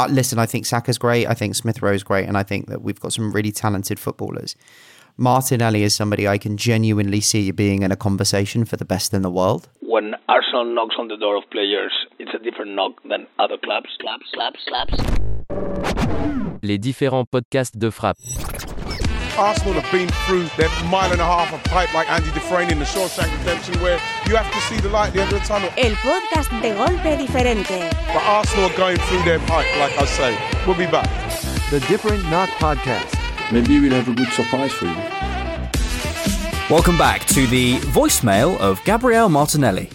uh, listen, I think Saka's great. I think Smith Rowe's great, and I think that we've got some really talented footballers. Martinelli is somebody I can genuinely see being in a conversation for the best in the world. When Arsenal knocks on the door of players, it's a different knock than other clubs. Claps, claps, claps. Les différents podcasts de frappe. Arsenal have been through that mile and a half of pipe like Andy Dufresne in the Shawshank Redemption where you have to see the light at the end of the tunnel. El podcast de golpe diferente. But Arsenal are going through their pipe, like I say. We'll be back. The Different Knock Podcast. Maybe we'll have a good surprise for you. Welcome back to the voicemail of Gabriel Martinelli.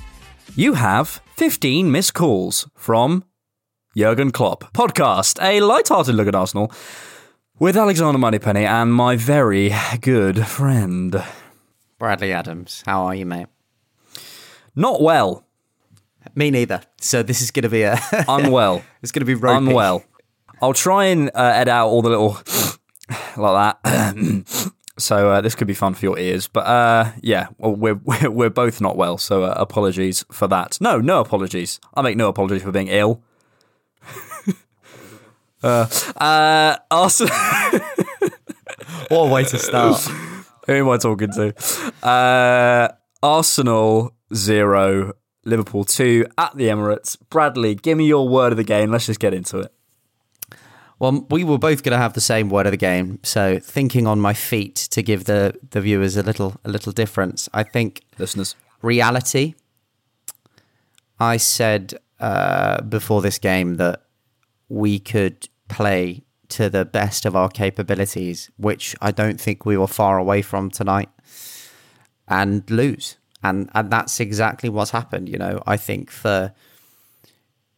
You have 15 missed calls from Jurgen Klopp. Podcast, a light-hearted look at Arsenal with Alexander Moneypenny and my very good friend. Bradley Adams, how are you, mate? Not well. Me neither. So this is going to be a Unwell. it's going to be ropey. Unwell. I'll try and uh, edit out all the little like that. so uh, this could be fun for your ears. But uh, yeah, well, we're, we're we're both not well. So uh, apologies for that. No, no apologies. I make no apologies for being ill. Uh, uh, Arsenal. What a way to start. Who am I talking to? Uh, Arsenal zero, Liverpool two at the Emirates. Bradley, give me your word of the game. Let's just get into it. Well, we were both going to have the same word of the game. So, thinking on my feet to give the the viewers a little a little difference, I think Listeners. reality. I said uh, before this game that we could play to the best of our capabilities, which I don't think we were far away from tonight, and lose. And and that's exactly what's happened. You know, I think for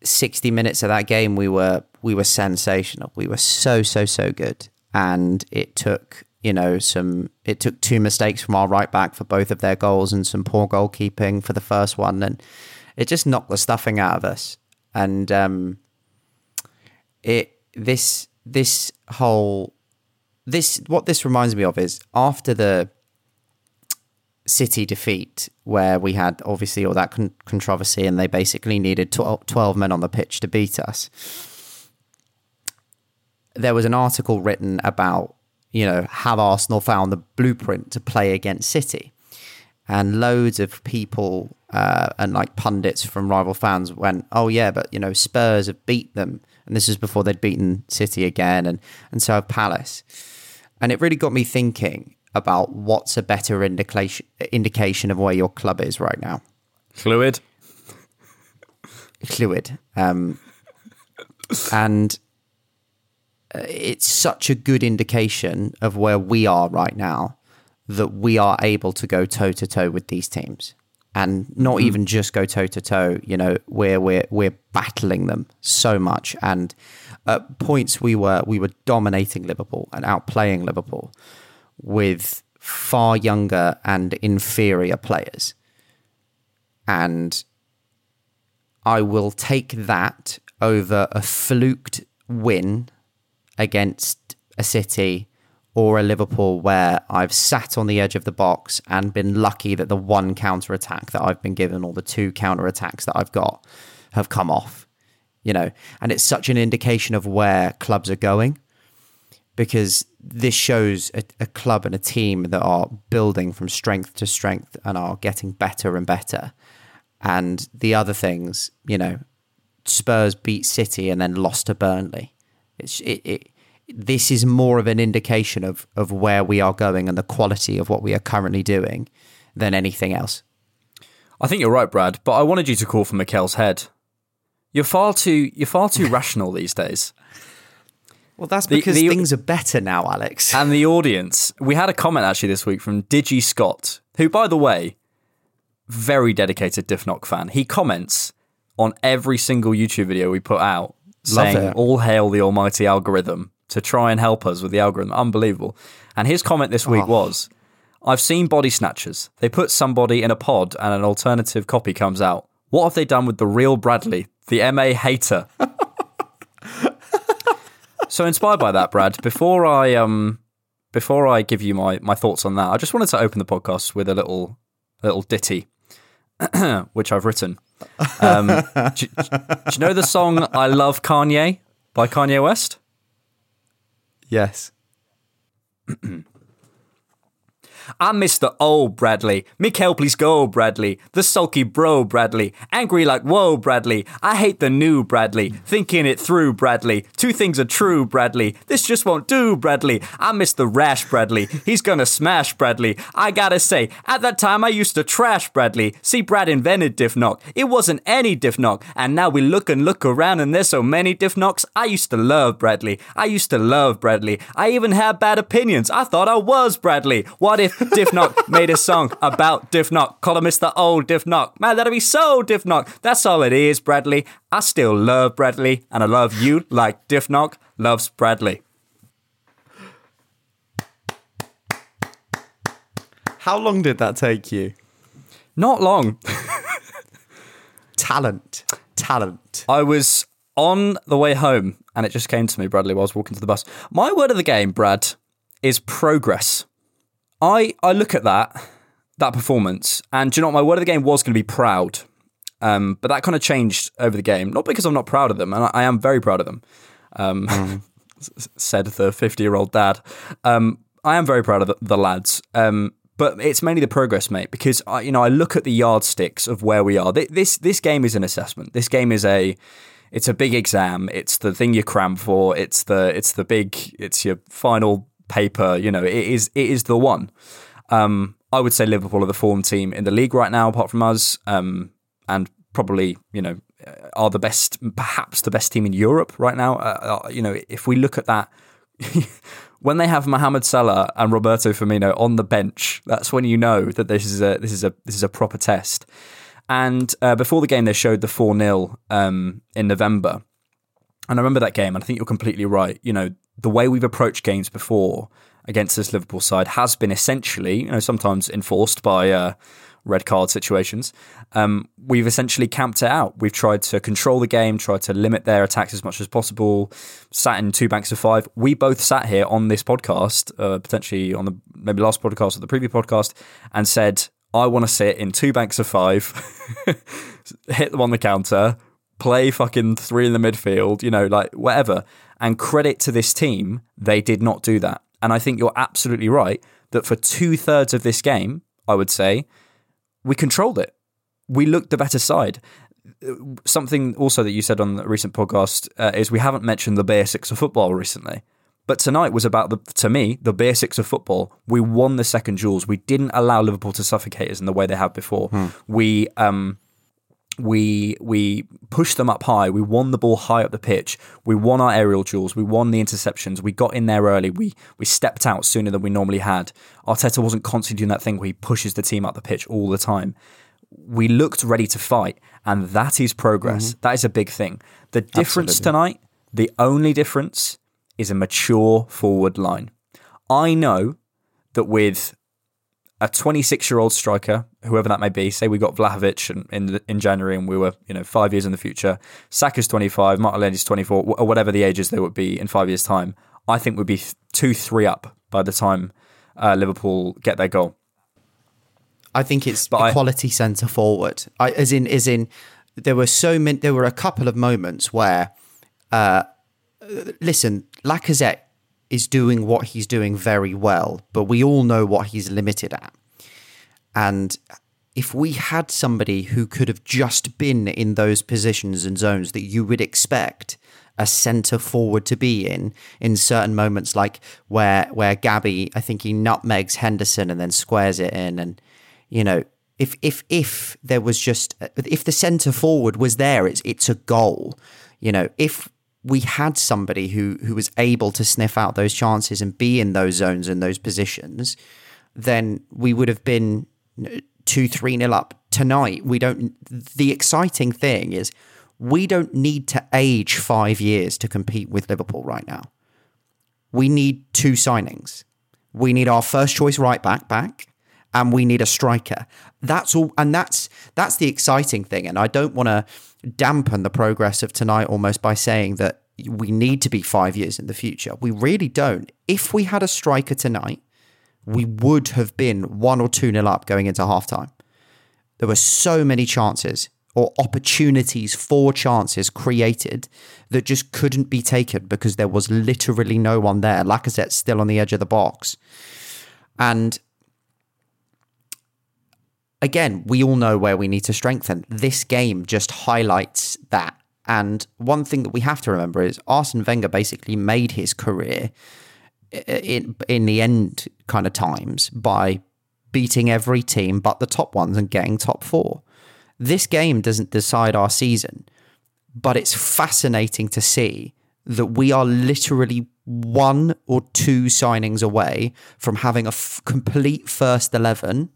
sixty minutes of that game, we were we were sensational. We were so so so good, and it took you know some it took two mistakes from our right back for both of their goals and some poor goalkeeping for the first one, and it just knocked the stuffing out of us. And um, it this this whole this what this reminds me of is after the City defeat, where we had obviously all that con- controversy, and they basically needed 12, 12 men on the pitch to beat us. There was an article written about, you know, have Arsenal found the blueprint to play against City? And loads of people uh, and like pundits from rival fans went, oh, yeah, but, you know, Spurs have beat them. And this is before they'd beaten City again, and, and so Palace. And it really got me thinking about what's a better indication indication of where your club is right now. Fluid. Fluid. Um, and uh, it's such a good indication of where we are right now that we are able to go toe to toe with these teams. And not hmm. even just go toe to toe, you know, where we're we're battling them so much. And at points we were we were dominating Liverpool and outplaying Liverpool with far younger and inferior players. And I will take that over a fluked win against a City or a Liverpool where I've sat on the edge of the box and been lucky that the one counter attack that I've been given or the two counter attacks that I've got have come off. You know, and it's such an indication of where clubs are going because this shows a, a, club and a team that are building from strength to strength and are getting better and better. And the other things, you know, Spurs beat City and then lost to Burnley. It's it, it this is more of an indication of of where we are going and the quality of what we are currently doing than anything else. I think you're right, Brad, but I wanted you to call for Mikel's head. You're far too you're far too rational these days. Well, that's because the, the, things are better now, Alex. And the audience. We had a comment actually this week from Digi Scott, who, by the way, very dedicated Diffnock fan. He comments on every single YouTube video we put out saying, All hail the almighty algorithm to try and help us with the algorithm. Unbelievable. And his comment this week oh. was I've seen body snatchers. They put somebody in a pod and an alternative copy comes out. What have they done with the real Bradley, the MA hater? so inspired by that, Brad, before I um before I give you my, my thoughts on that, I just wanted to open the podcast with a little a little ditty, which I've written. Um, do, do, you know the song "I Love Kanye" by Kanye West? Yes. I'm the old Bradley. Mikel, please go, Bradley. The sulky bro, Bradley. Angry like whoa, Bradley. I hate the new Bradley. Thinking it through, Bradley. Two things are true, Bradley. This just won't do, Bradley. I miss the rash, Bradley. He's gonna smash, Bradley. I gotta say, at that time I used to trash Bradley. See, Brad invented Diff Knock. It wasn't any Diff Knock. And now we look and look around and there's so many Diff Knocks. I used to love Bradley. I used to love Bradley. I even had bad opinions. I thought I was Bradley. What if Diff Knock made a song about Diff Knock? Call him Mr. Old Diff Knock. Man, that'll be so Diff Knock. That's all it is, Bradley. I still love Bradley and I love you like Diff Knock loves Bradley. How long did that take you? Not long. Talent. Talent. I was on the way home and it just came to me, Bradley, while I was walking to the bus. My word of the game, Brad, is progress. I, I look at that, that performance, and do you know what? My word of the game was going to be proud. Um, but that kind of changed over the game. Not because I'm not proud of them, and I, I am very proud of them. Um, s- said the 50 year old dad. Um, I am very proud of the, the lads. Um, but it's mainly the progress, mate, because I, you know I look at the yardsticks of where we are. Th- This this game is an assessment. This game is a it's a big exam. It's the thing you cram for. It's the it's the big it's your final paper. You know, it is it is the one. Um, I would say Liverpool are the form team in the league right now, apart from us, um, and probably you know are the best, perhaps the best team in Europe right now. Uh, uh, you know, if we look at that. when they have Mohamed Salah and Roberto Firmino on the bench, that's when you know that this is a this is a this is a proper test. And uh, before the game, they showed the four 0 um, in November, and I remember that game. And I think you're completely right. You know, the way we've approached games before against this Liverpool side has been essentially, you know, sometimes enforced by uh, red card situations. Um, we've essentially camped it out. We've tried to control the game, tried to limit their attacks as much as possible. Sat in two banks of five. We both sat here on this podcast, uh, potentially on the maybe last podcast or the previous podcast, and said, "I want to sit in two banks of five, hit them on the counter." Play fucking three in the midfield, you know, like whatever. And credit to this team, they did not do that. And I think you're absolutely right that for two thirds of this game, I would say, we controlled it. We looked the better side. Something also that you said on the recent podcast uh, is we haven't mentioned the basics of football recently. But tonight was about the, to me, the basics of football. We won the second duels. We didn't allow Liverpool to suffocate us in the way they have before. We um, we we pushed them up high. We won the ball high up the pitch. We won our aerial duels. We won the interceptions. We got in there early. We we stepped out sooner than we normally had. Arteta wasn't constantly doing that thing where he pushes the team up the pitch all the time. We looked ready to fight, and that is progress. Mm-hmm. That is a big thing. The difference tonight, the only difference, is a mature forward line. I know that with a 26 year old striker, whoever that may be, say we got Vlahovic in, in in January and we were you know five years in the future, Saka's 25, Martinelli's 24, wh- or whatever the ages they would be in five years' time, I think we'd be two three up by the time uh, Liverpool get their goal. I think it's But quality centre forward. I, as in, as in, there were so many. There were a couple of moments where, uh, listen, Lacazette is doing what he's doing very well, but we all know what he's limited at. And if we had somebody who could have just been in those positions and zones that you would expect a centre forward to be in in certain moments like where where Gabby I think he nutmegs Henderson and then squares it in and you know if if if there was just if the centre forward was there it's it's a goal you know if we had somebody who who was able to sniff out those chances and be in those zones and those positions then we would have been two, three nil up tonight. We don't. The exciting thing is we don't need to age five years to compete with Liverpool right now. We need two signings. We need our first choice right back back, and we need a striker. That's all, and that's that's the exciting thing. And I don't want to dampen the progress of tonight almost by saying that we need to be five years in the future. We really don't. If we had a striker tonight we would have been one or two nil up going into halftime. There were so many chances or opportunities for chances created that just couldn't be taken because there was literally no one there. Lacazette's still on the edge of the box. And again, we all know where we need to strengthen. This game just highlights that. And one thing that we have to remember is Arsene Wenger basically made his career in in the end kind of times by beating every team but the top ones and getting top 4. This game doesn't decide our season, but it's fascinating to see that we are literally one or two signings away from having a f- complete first 11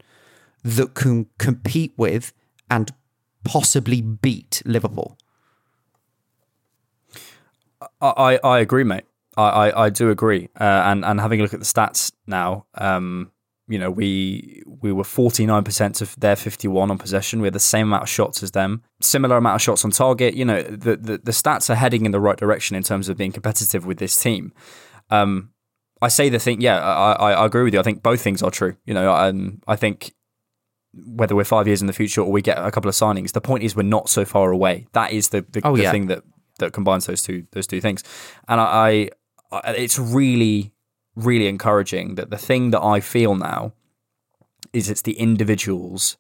that can compete with and possibly beat Liverpool. I, I agree, mate. I, I, I do agree. Uh, and and having a look at the stats now, um, you know, we we were forty nine percent of their fifty one on possession. We had the same amount of shots as them, similar amount of shots on target. You know, the, the the stats are heading in the right direction in terms of being competitive with this team. Um, I say the thing, yeah, I, I, I agree with you. I think both things are true. You know, um, I think whether we're five years in the future or we get a couple of signings, the point is we're not so far away. That is the the, Oh, the yeah. thing that that combines those two those two things. And I, I, it's really really encouraging that the thing that I feel now is it's the individuals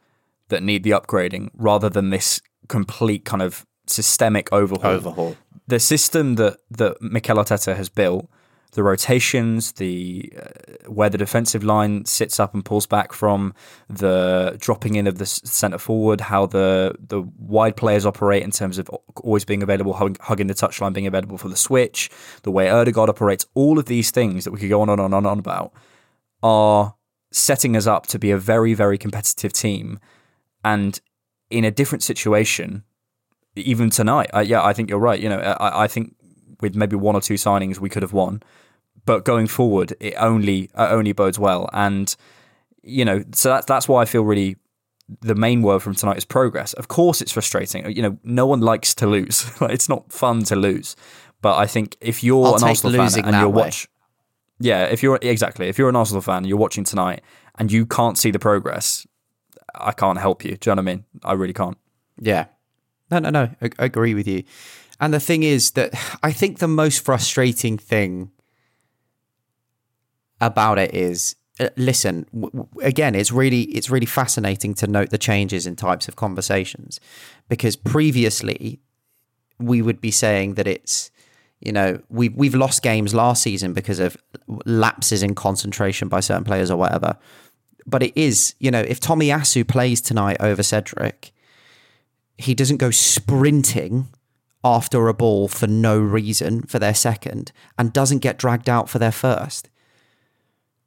that need the upgrading rather than this complete kind of systemic overhaul. Overhaul. The system that that Mikel Arteta has built, the rotations, the uh, where the defensive line sits up and pulls back from, the dropping in of the centre forward, how the the wide players operate in terms of always being available, hug, hugging the touchline, being available for the switch, the way Odegaard operates, all of these things that we could go on and on and on about are setting us up to be a very very competitive team, and in a different situation, even tonight. Uh, yeah, I think you're right. You know, I, I think with maybe one or two signings we could have won, but going forward, it only it only bodes well. And you know, so that's that's why I feel really the main word from tonight is progress. Of course, it's frustrating. You know, no one likes to lose. it's not fun to lose. But I think if you're I'll an Arsenal fan and you're way. yeah, if you're exactly if you're an Arsenal fan, you're watching tonight and you can't see the progress. I can't help you. Do you know what I mean? I really can't. Yeah. No, no, no. I, I agree with you. And the thing is that I think the most frustrating thing about it is uh, listen again it's really it's really fascinating to note the changes in types of conversations. Because previously we would be saying that it's you know we've we've lost games last season because of lapses in concentration by certain players or whatever. But it is you know if Tomiyasu plays tonight over Cedric he doesn't go sprinting after a ball for no reason for their second and doesn't get dragged out for their first.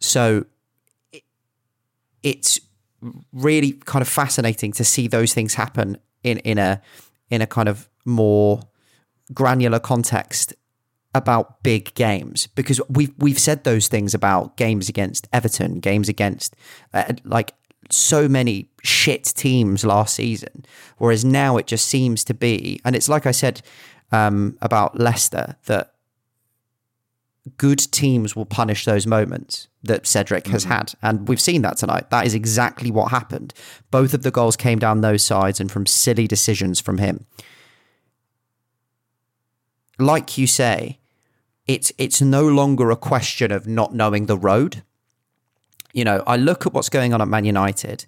So it- it's really kind of fascinating to see those things happen in, in a in a kind of more granular context about big games because we've we've said those things about games against Everton, games against uh, like so many shit teams last season, whereas now it just seems to be, and it's like I said um, about Leicester that good teams will punish those moments that Cedric has had, and we've seen that tonight. That is exactly what happened. Both of the goals came down those sides and from silly decisions from him. Like you say, it's it's no longer a question of not knowing the road. You know, I look at what's going on at Man United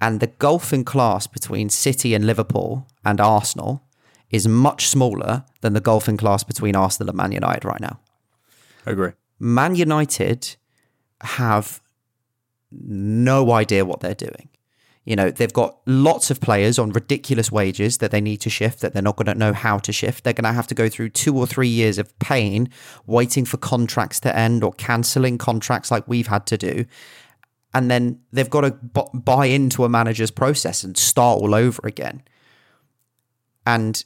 and the gulf in class between City and Liverpool and Arsenal is much smaller than the gulf in class between Arsenal and Man United right now. I agree. Man United have no idea what they're doing. You know, they've got lots of players on ridiculous wages that they need to shift that they're not going to know how to shift. They're going to have to go through two or three years of pain waiting for contracts to end or cancelling contracts like we've had to do. And then they've got to bu- buy into a manager's process and start all over again. And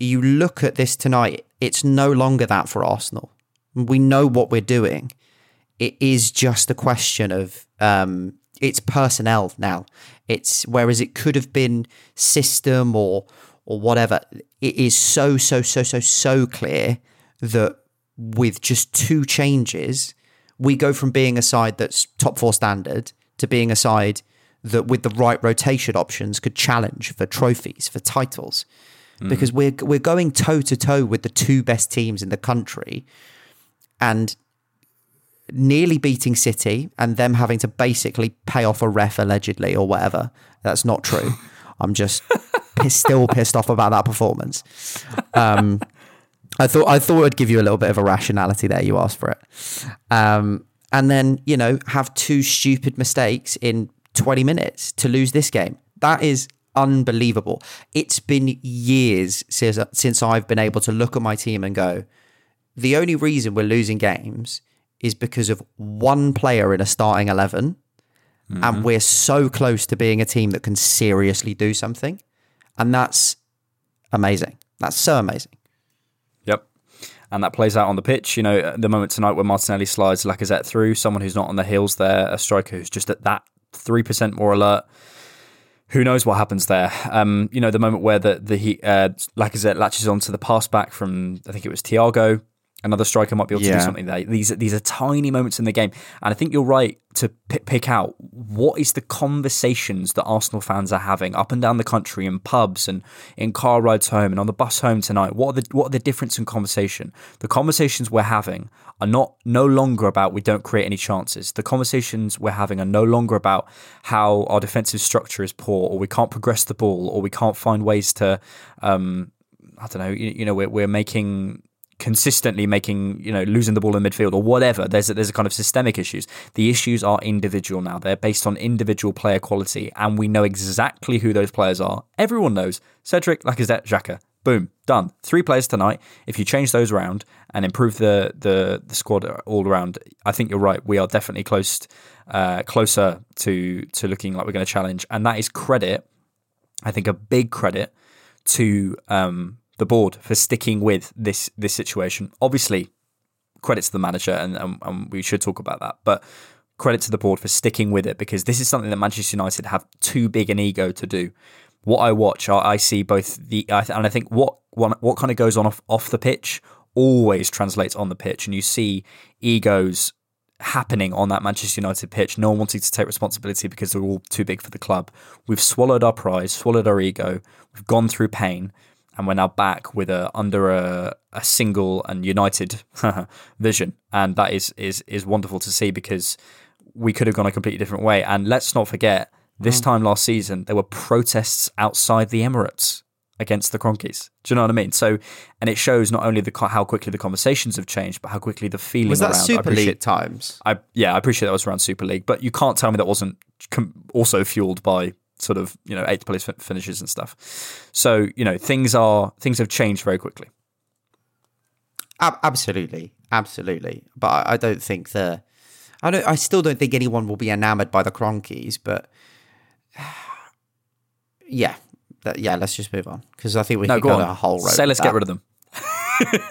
you look at this tonight, it's no longer that for Arsenal. We know what we're doing. It is just a question of um, it's personnel now. It's whereas it could have been system or or whatever. It is so so so so so clear that with just two changes, we go from being a side that's top four standard to being a side that with the right rotation options could challenge for trophies, for titles. Mm. Because we're we're going toe to toe with the two best teams in the country and nearly beating City and them having to basically pay off a ref allegedly or whatever. That's not true. I'm just piss, still pissed off about that performance. Um, I thought I thought I'd give you a little bit of a rationality there. You asked for it, um, and then you know have two stupid mistakes in 20 minutes to lose this game. That is unbelievable. It's been years since since I've been able to look at my team and go, the only reason we're losing games is because of one player in a starting 11 and we're so close to being a team that can seriously do something and that's amazing that's so amazing Yep. And that plays out on the pitch. You know, the moment tonight where Martinelli slides Lacazette through, someone who's not on the heels there, a striker who's just at that 3% more alert. Who knows what happens there? Um, you know, the moment where the, the he, uh, Lacazette latches onto the pass back from, I think it was Thiago, another striker might be able to Yeah. do something there. These, are- these are tiny moments in the game. And I think you're right to p- pick out what is the conversations that Arsenal fans are having up and down the country in pubs and in car rides home and on the bus home tonight. What are the what are the difference in conversation? The conversations we're having are not no longer about we don't create any chances. The conversations we're having are no longer about how our defensive structure is poor or we can't progress the ball or we can't find ways to um, I don't know, you, you know, we're, we're making consistently making, you know, losing the ball in midfield or whatever. There's a, there's a kind of systemic issues. The issues are individual now. They're based on individual player quality, and we know exactly who those players are. Everyone knows Cedric, Lacazette, Xhaka. Boom, done. Three players tonight. If you change those around and improve the the, the squad all around, I think you're right. We are definitely close, uh, closer to to looking like we're going to challenge, and that is credit. I think a big credit to um, the board for sticking with this this situation. Obviously, credit to the manager, and, and, and we should talk about that. But credit to the board for sticking with it because this is something that Manchester United have too big an ego to do. What I watch, I, I see both the I th- and I think what what, what kind of goes on off, off the pitch always translates on the pitch, and you see egos happening on that Manchester United pitch. No one wanting to take responsibility because they're all too big for the club. We've swallowed our pride, swallowed our ego. We've gone through pain, and we're now back with a under a, a single and united vision, and that is is is wonderful to see because we could have gone a completely different way. And let's not forget, this mm. time last season there were protests outside the Emirates against the Kroenkes. Do you know what I mean? So, and it shows not only the how quickly the conversations have changed, but how quickly the feeling was that around. Super league times I yeah, I appreciate that was around Super League, but you can't tell me that wasn't com- also fueled by sort of you know eighth place finishes and stuff. So you know things are things have changed very quickly. Absolutely, absolutely. But I, don't think the, I don't. I still don't think anyone will be enamored by the Kroenkes. But yeah, that, yeah. Let's just move on because I think we No, could go go on. a whole road. Say let's get rid of them.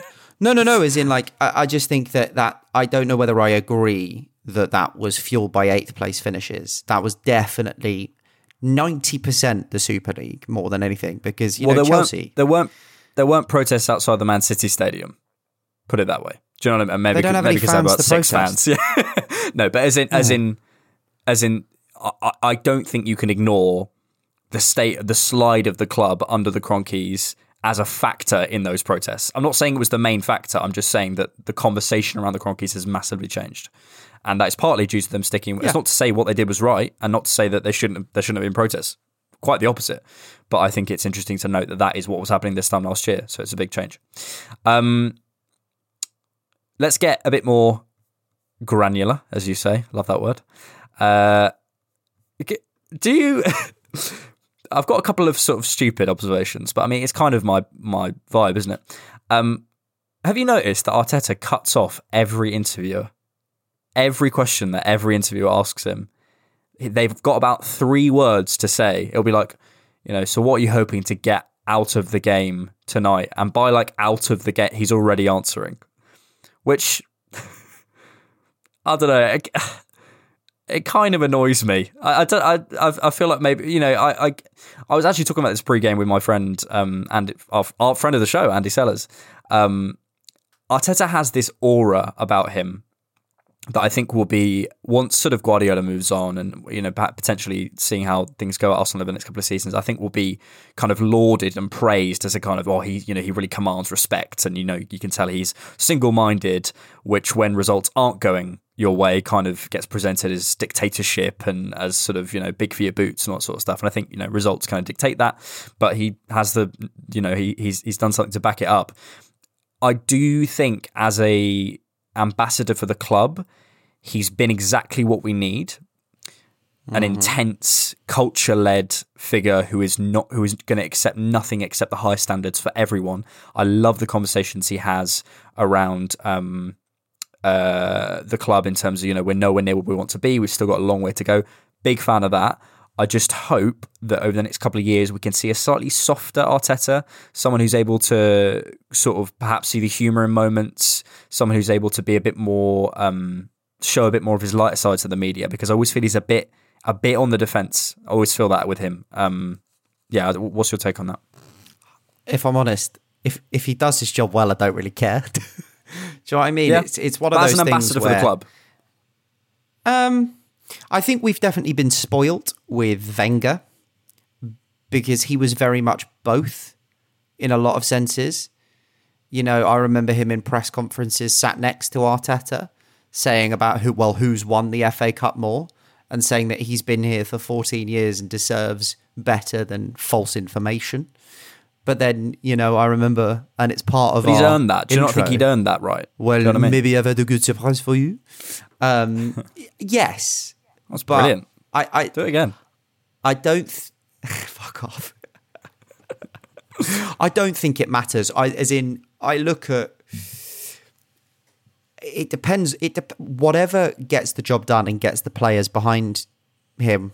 No, no, no. As in, like, I, I just think that that I don't know whether I agree that that was fueled by eighth place finishes. That was definitely ninety percent the Super League more than anything because you know there Chelsea. weren't there weren't there weren't protests outside the Man City stadium. Put it that way. Do you know what I mean? Maybe They don't have maybe any because fans about six protest. fans. Yeah. no, but as in as in as in I- I, I don't think you can ignore the state the slide of the club under the Kroenkes as a factor in those protests. I'm not saying it was the main factor. I'm just saying that the conversation around the Kroenkes has massively changed. And that is partly due to them sticking. It's not to say what they did was right, and not to say that they shouldn't there shouldn't have been protests. Quite the opposite. But I think it's interesting to note that that is what was happening this time last year. So it's a big change. Um, let's get a bit more granular, as you say. Love that word. Uh, do you? I've got a couple of sort of stupid observations, but I mean, it's kind of my my vibe, isn't it? Um, have you noticed that Arteta cuts off every interviewer, every question that every interviewer asks him? They've got about three words to say. It'll be like, you know, so what are you hoping to get out of the game tonight? And by like out of the get, he's already answering, which I don't know. It, kind of annoys me. I, I don't. I, I I feel like maybe you know. I I, I was actually talking about this pre-game with my friend, um, and our, our friend of the show, Andy Sellers. Um, Arteta has this aura about him that I think will be once sort of Guardiola moves on and you know potentially seeing how things go at Arsenal over the next couple of seasons, I think will be kind of lauded and praised as a kind of oh he you know he really commands respect and you know you can tell he's single minded, which when results aren't going your way kind of gets presented as dictatorship and as sort of you know big for your boots and all that sort of stuff. And I think you know results kind of dictate that, but he has the you know he he's he's done something to back it up. I do think as a ambassador for the club, he's been exactly what we need. An intense, culture-led figure who is not who is going to accept nothing except the high standards for everyone. I love the conversations he has around um, uh, the club in terms of you know we're nowhere near where we want to be. We've still got a long way to go. Big fan of that. I just hope that over the next couple of years we can see a slightly softer Arteta, someone who's able to sort of perhaps see the humour in moments, someone who's able to be a bit more, um, show a bit more of his lighter side to the media. Because I always feel he's a bit, a bit on the defence. I always feel that with him. Um, yeah, what's your take on that? If I'm honest, if if he does his job well, I don't really care. Do you know what I mean? Yeah. It's it's one of But those as an things ambassador for where, the club, Um, I think we've definitely been spoilt with Wenger because he was very much both in a lot of senses. You know, I remember him in press conferences sat next to Arteta saying about who well who's won the FA Cup more and saying that he's been here for 14 years and deserves better than false information. But then, you know, I remember and it's part of but he's earned that. Do you not think he'd earned that right? Well, you know I mean? maybe I've had a good surprise for you. Um, yes, That's but brilliant. I, I, Do it again. I don't. Th- fuck off. I don't think it matters. I, as in, I look at. It depends. It dep whatever gets the job done and gets the players behind him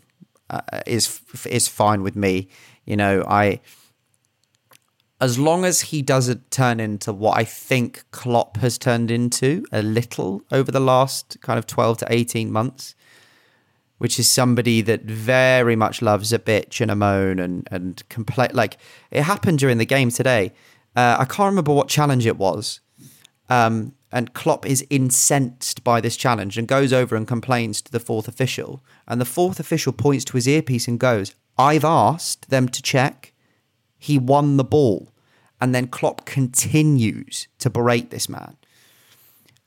uh, is is fine with me. You know, I as long as he doesn't turn into what I think Klopp has turned into a little over the last kind of 12 to 18 months, which is somebody that very much loves a bitch and a moan and, and complain. Like it happened during the game today. Uh, I can't remember what challenge it was. Um, and Klopp is incensed by this challenge and goes over and complains to the fourth official. And the fourth official points to his earpiece and goes, I've asked them to check he won the ball. And then Klopp continues to berate this man.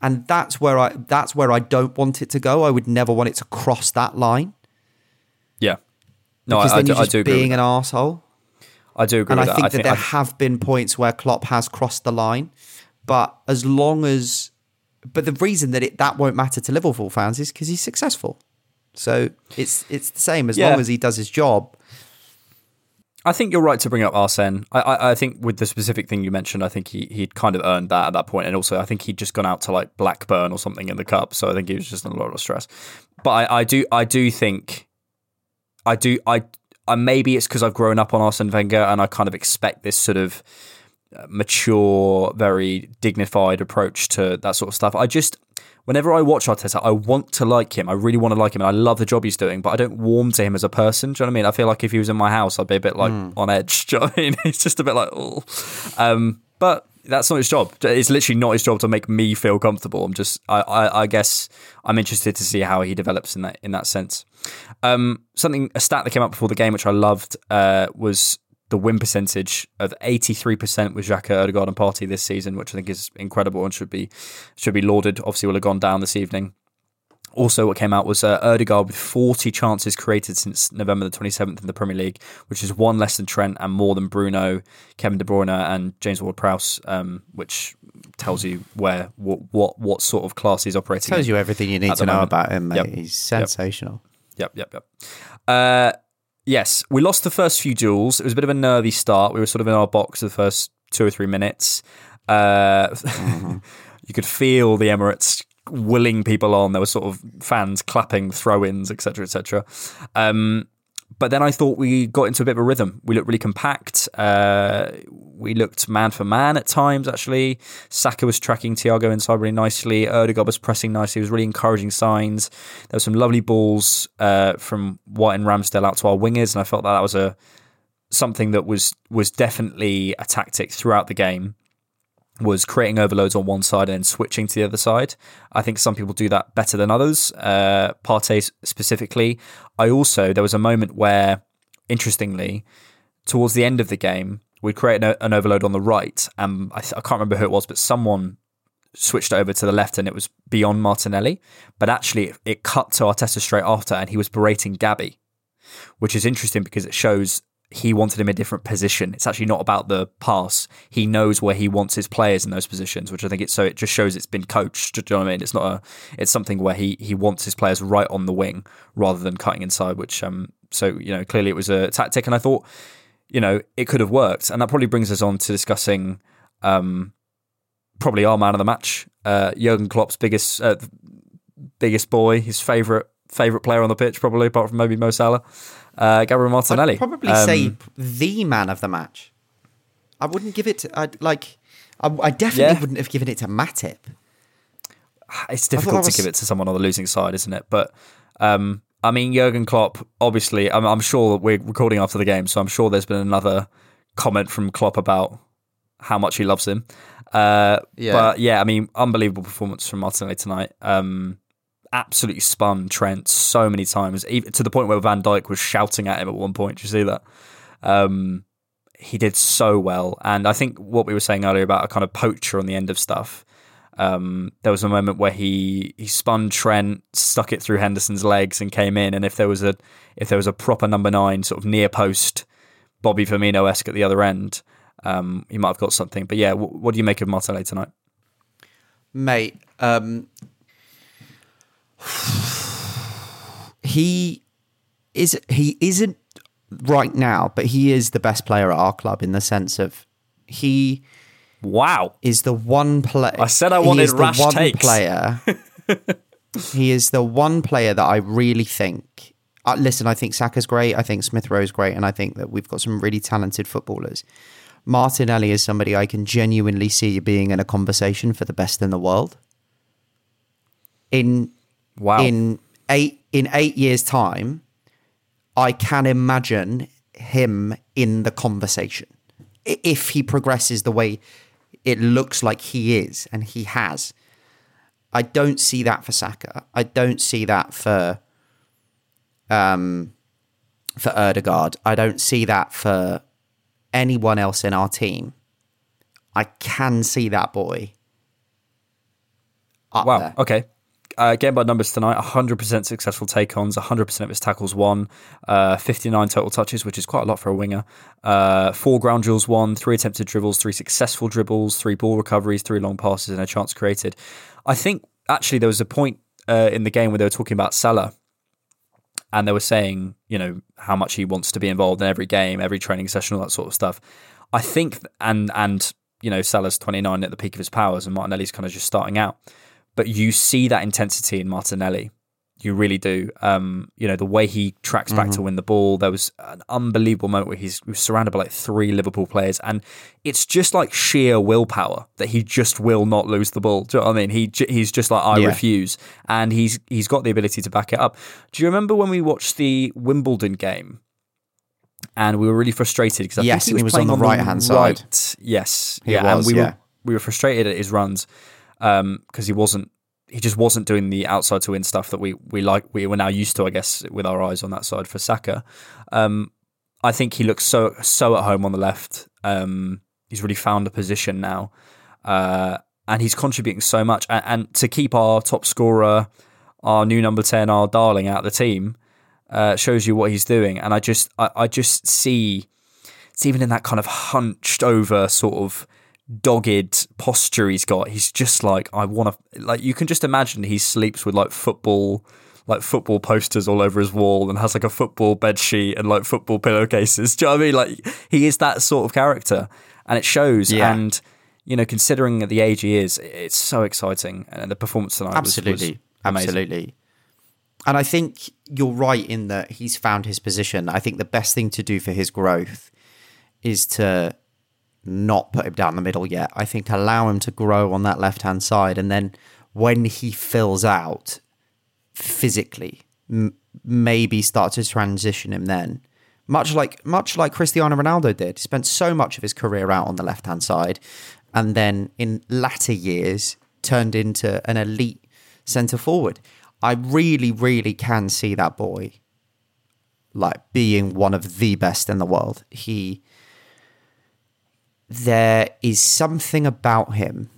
And that's where I that's where I don't want it to go. I would never want it to cross that line. Yeah. No, because I, I, then do, you're I just do agree. being an asshole. I do agree And I think that. that there I, have been points where Klopp has crossed the line. But as long as but the reason that it that won't matter to Liverpool fans is because he's successful. So it's it's the same as Yeah. long as he does his job. I think you're right to bring up Arsene. I, I, I think with the specific thing you mentioned, I think he he'd kind of earned that at that point, and also I think he'd just gone out to like Blackburn or something in the cup, so I think he was just in a lot of stress. But I, I do I do think I do I, I maybe it's because I've grown up on Arsene Wenger and I kind of expect this sort of uh, mature, very dignified approach to that sort of stuff. I just whenever I watch Arteta, I want to like him. I really want to like him, and I love the job he's doing. But I don't warm to him as a person. Do you know what I mean? I feel like if he was in my house, I'd be a bit like on edge. Do you know what I mean? It's just a bit like, oh. Um, but that's not his job. It's literally not his job to make me feel comfortable. I'm just, I, I, I guess, I'm interested to see how he develops in that in that sense. Um, something a stat that came up before the game, which I loved, uh, was the win percentage of 83% with Xhaka, Odegaard and Partey this season, which I think is incredible and should be should be lauded. Obviously, will have gone down this evening. Also, what came out was uh, Odegaard with 40 chances created since November the 27th in the Premier League, which is one less than Trent and more than Bruno, Kevin De Bruyne, and James Ward-Prowse, um, which tells you where what what what sort of class he's operating. Tells in you everything you need to know moment. about him, mate. Yep. He's sensational. Yep, yep, yep. Uh, yes, we lost the first few duels. It was a bit of a nervy start. We were sort of in our box for the first two or three minutes. Uh, you could feel the Emirates willing people on. There were sort of fans clapping, throw-ins, etc., etc. Um, but then I thought we got into a bit of a rhythm. We looked really compact. Uh, we looked man for man at times, actually. Saka was tracking Thiago inside really nicely. Odegaard was pressing nicely. It was really encouraging signs. There were some lovely balls uh, from White and Ramsdale out to our wingers, and I felt that that was a something that was was definitely a tactic throughout the game. Was creating overloads on one side and then switching to the other side. I think some people do that better than others. Uh, Partey specifically. I also there was a moment where, interestingly, towards the end of the game, we'd create an, an overload on the right, and I, I can't remember who it was, but someone switched over to the left and it was beyond Martinelli. But actually, it, it cut to Arteta straight after, and he was berating Gabby, which is interesting because it shows he wanted him a different position. It's actually not about the pass. He knows where he wants his players in those positions, which I think it's so it just shows it's been coached. Do you know what I mean? It's not a it's something where he he wants his players right on the wing rather than cutting inside, which um so you know clearly it was a tactic and I thought you know it could have worked. And that probably brings us on to discussing um probably our man of the match, uh Jurgen Klopp's biggest uh, biggest boy, his favorite favorite player on the pitch probably apart from maybe Mo Salah uh, Gabriel Martinelli. I'd probably Um, say the man of the match. I wouldn't give it to, I'd like, I, I definitely Yeah. wouldn't have given it to Matip. it's difficult was- to give it to someone on the losing side, isn't it? But um, I mean, Jurgen Klopp. Obviously, I'm, I'm sure that we're recording after the game, so I'm sure there's been another comment from Klopp about how much he loves him. Uh, Yeah. But yeah, I mean, unbelievable performance from Martinelli tonight. Um, absolutely spun Trent so many times, even to the point where Van Dijk was shouting at him at one point. Did you see that? Um, he did so well, and I think what we were saying earlier about a kind of poacher on the end of stuff. Um, there was a moment where he he spun Trent, stuck it through Henderson's legs, and came in. And if there was a if there was a proper number nine, sort of near post, Bobby Firmino esque at the other end, um, he might have got something. But yeah, w- what do you make of Martinelli tonight? Mate, um, he is he isn't right now, but he is the best player at our club in the sense of he Wow, is the one player. I said I wanted is the one takes. player. he is the one player that I really think. Uh, listen, I think Saka's great. I think Smith Rowe's great, and I think that we've got some really talented footballers. Martinelli is somebody I can genuinely see being in a conversation for the best in the world. In wow. in eight in eight years' time, I can imagine him in the conversation if he progresses the way it looks like he is and he has. I don't see that for Saka. I don't see that for um for Odegaard. I don't see that for anyone else in our team. I can see that boy. Up Wow. there. Okay. Uh, game by numbers tonight 100% successful take ons, 100% of his tackles won, uh, 59 total touches, which is quite a lot for a winger. Uh, four ground duels won, three attempted dribbles, three successful dribbles, three ball recoveries, three long passes, and a chance created. I think actually there was a point uh, in the game where they were talking about Salah and they were saying, you know, how much he wants to be involved in every game, every training session, all that sort of stuff. I think, and and you know, Salah's 29 at the peak of his powers, and Martinelli's kind of just starting out. But you see that intensity in Martinelli. You really do. Um, you know, the way he tracks back to win the ball. There was an unbelievable moment where he's he was surrounded by like three Liverpool players, and it's just like sheer willpower that he just will not lose the ball. Do you know what I mean? He he's just like I Yeah. refuse, and he's he's got the ability to back it up. Do you remember when we watched the Wimbledon game? And we were really frustrated because I Yes, think he was on playing the right-hand side. right. Yes, He yeah, was, and we yeah. were we were frustrated at his runs because he wasn't he just wasn't doing the outside to win stuff that we we like we were now used to I guess with our eyes on that side for Saka. Um, I think he looks so so at home on the left. Um, he's really found a position now, uh, and he's contributing so much. And, and to keep our top scorer, our new number ten, our darling out the team, uh, shows you what he's doing. And I just I, I just see it's even in that kind of hunched over sort of dogged posture he's got. He's just like I want to like you can just imagine he sleeps with like football like football posters all over his wall and has like a football bed sheet and like football pillowcases. Do you know what I mean? Like he is that sort of character and it shows Yeah. and you know considering the age he is it's so exciting and the performance tonight was- was absolutely absolutely and i think you're right in that he's found his position i think the best thing to do for his growth is to not put him down the middle yet i think allow him to grow on that left hand side and then when he fills out physically m- maybe start to transition him then much like much like Cristiano Ronaldo did he spent so much of his career out on the left hand side and then in latter years turned into an elite centre forward. I really, really can see that boy like being one of the best in the world. He there is something about him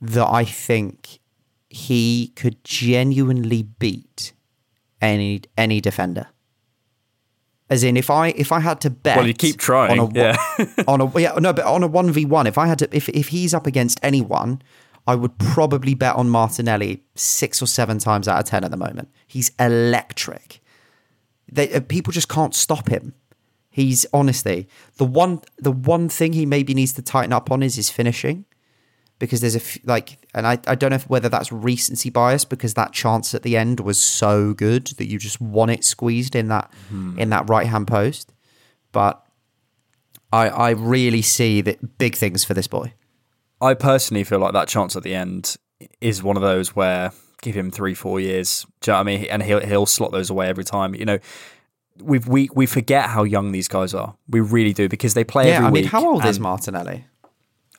that I think he could genuinely beat any any defender. As in, if I if I had to bet, Well, you keep trying, On a, yeah. on a yeah, no, but on a one v one, if I had to, if if he's up against anyone, I would probably bet on Martinelli six or seven times out of ten at the moment. He's electric. They, uh, people just can't stop him. He's honestly the one. The one thing he maybe needs to tighten up on is his finishing, because there's a f- like, and I, I don't know if, whether that's recency bias because that chance at the end was so good that you just want it squeezed in that hmm. in that right hand post, but I I really see that big things for this boy. I personally feel like that chance at the end is one of those where give him three, four years. Do you know what I mean? And he'll he'll slot those away every time. You know, we we we forget how young these guys are. We really do because they play Yeah, every I mean, week. how old is Martinelli?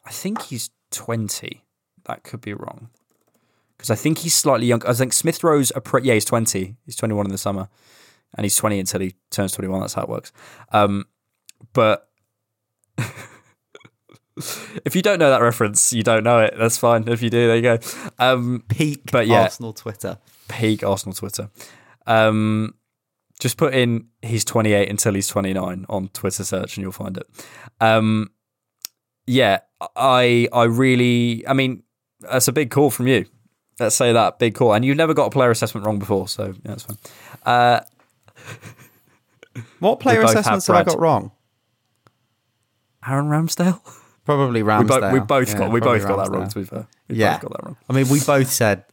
I think he's twenty. That could be wrong. Because I think he's slightly young. I think Smith Rowe's a pre- yeah, he's twenty. He's twenty one in the summer, and he's twenty until he turns twenty one. That's how it works. Um, but if you don't know that reference, you don't know it. That's fine. If you do, there you go. Um, Peak but yeah. Arsenal Twitter. peak Arsenal Twitter. Um, just put in he's 28 until he's 29 on Twitter search and you'll find it. Um, yeah, I I really I mean that's a big call from you. Let's say that big call, and you've never got a player assessment wrong before, so yeah, that's fine. Uh, What player both have assessments have I got wrong? Aaron Ramsdale. Probably We, Ramsdale. bo- we both Yeah, got we both got that wrong. To be fair, we Yeah, both got that wrong. I mean, we both said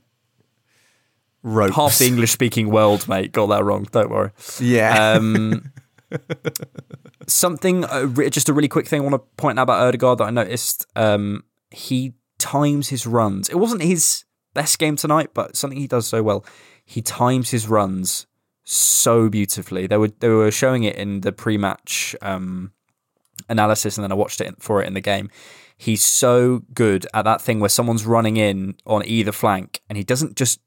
ropes. Half the English speaking world, mate, got that wrong. Don't worry. Yeah. Um, something, uh, re- just a really quick thing I want to point out about Odegaard that I noticed. Um, he times his runs. It wasn't his best game tonight, but something he does so well. He times his runs so beautifully. They were they were showing it in the pre-match um, analysis, and then I watched it for it in the game. He's so good at that thing where someone's running in on either flank, and he doesn't just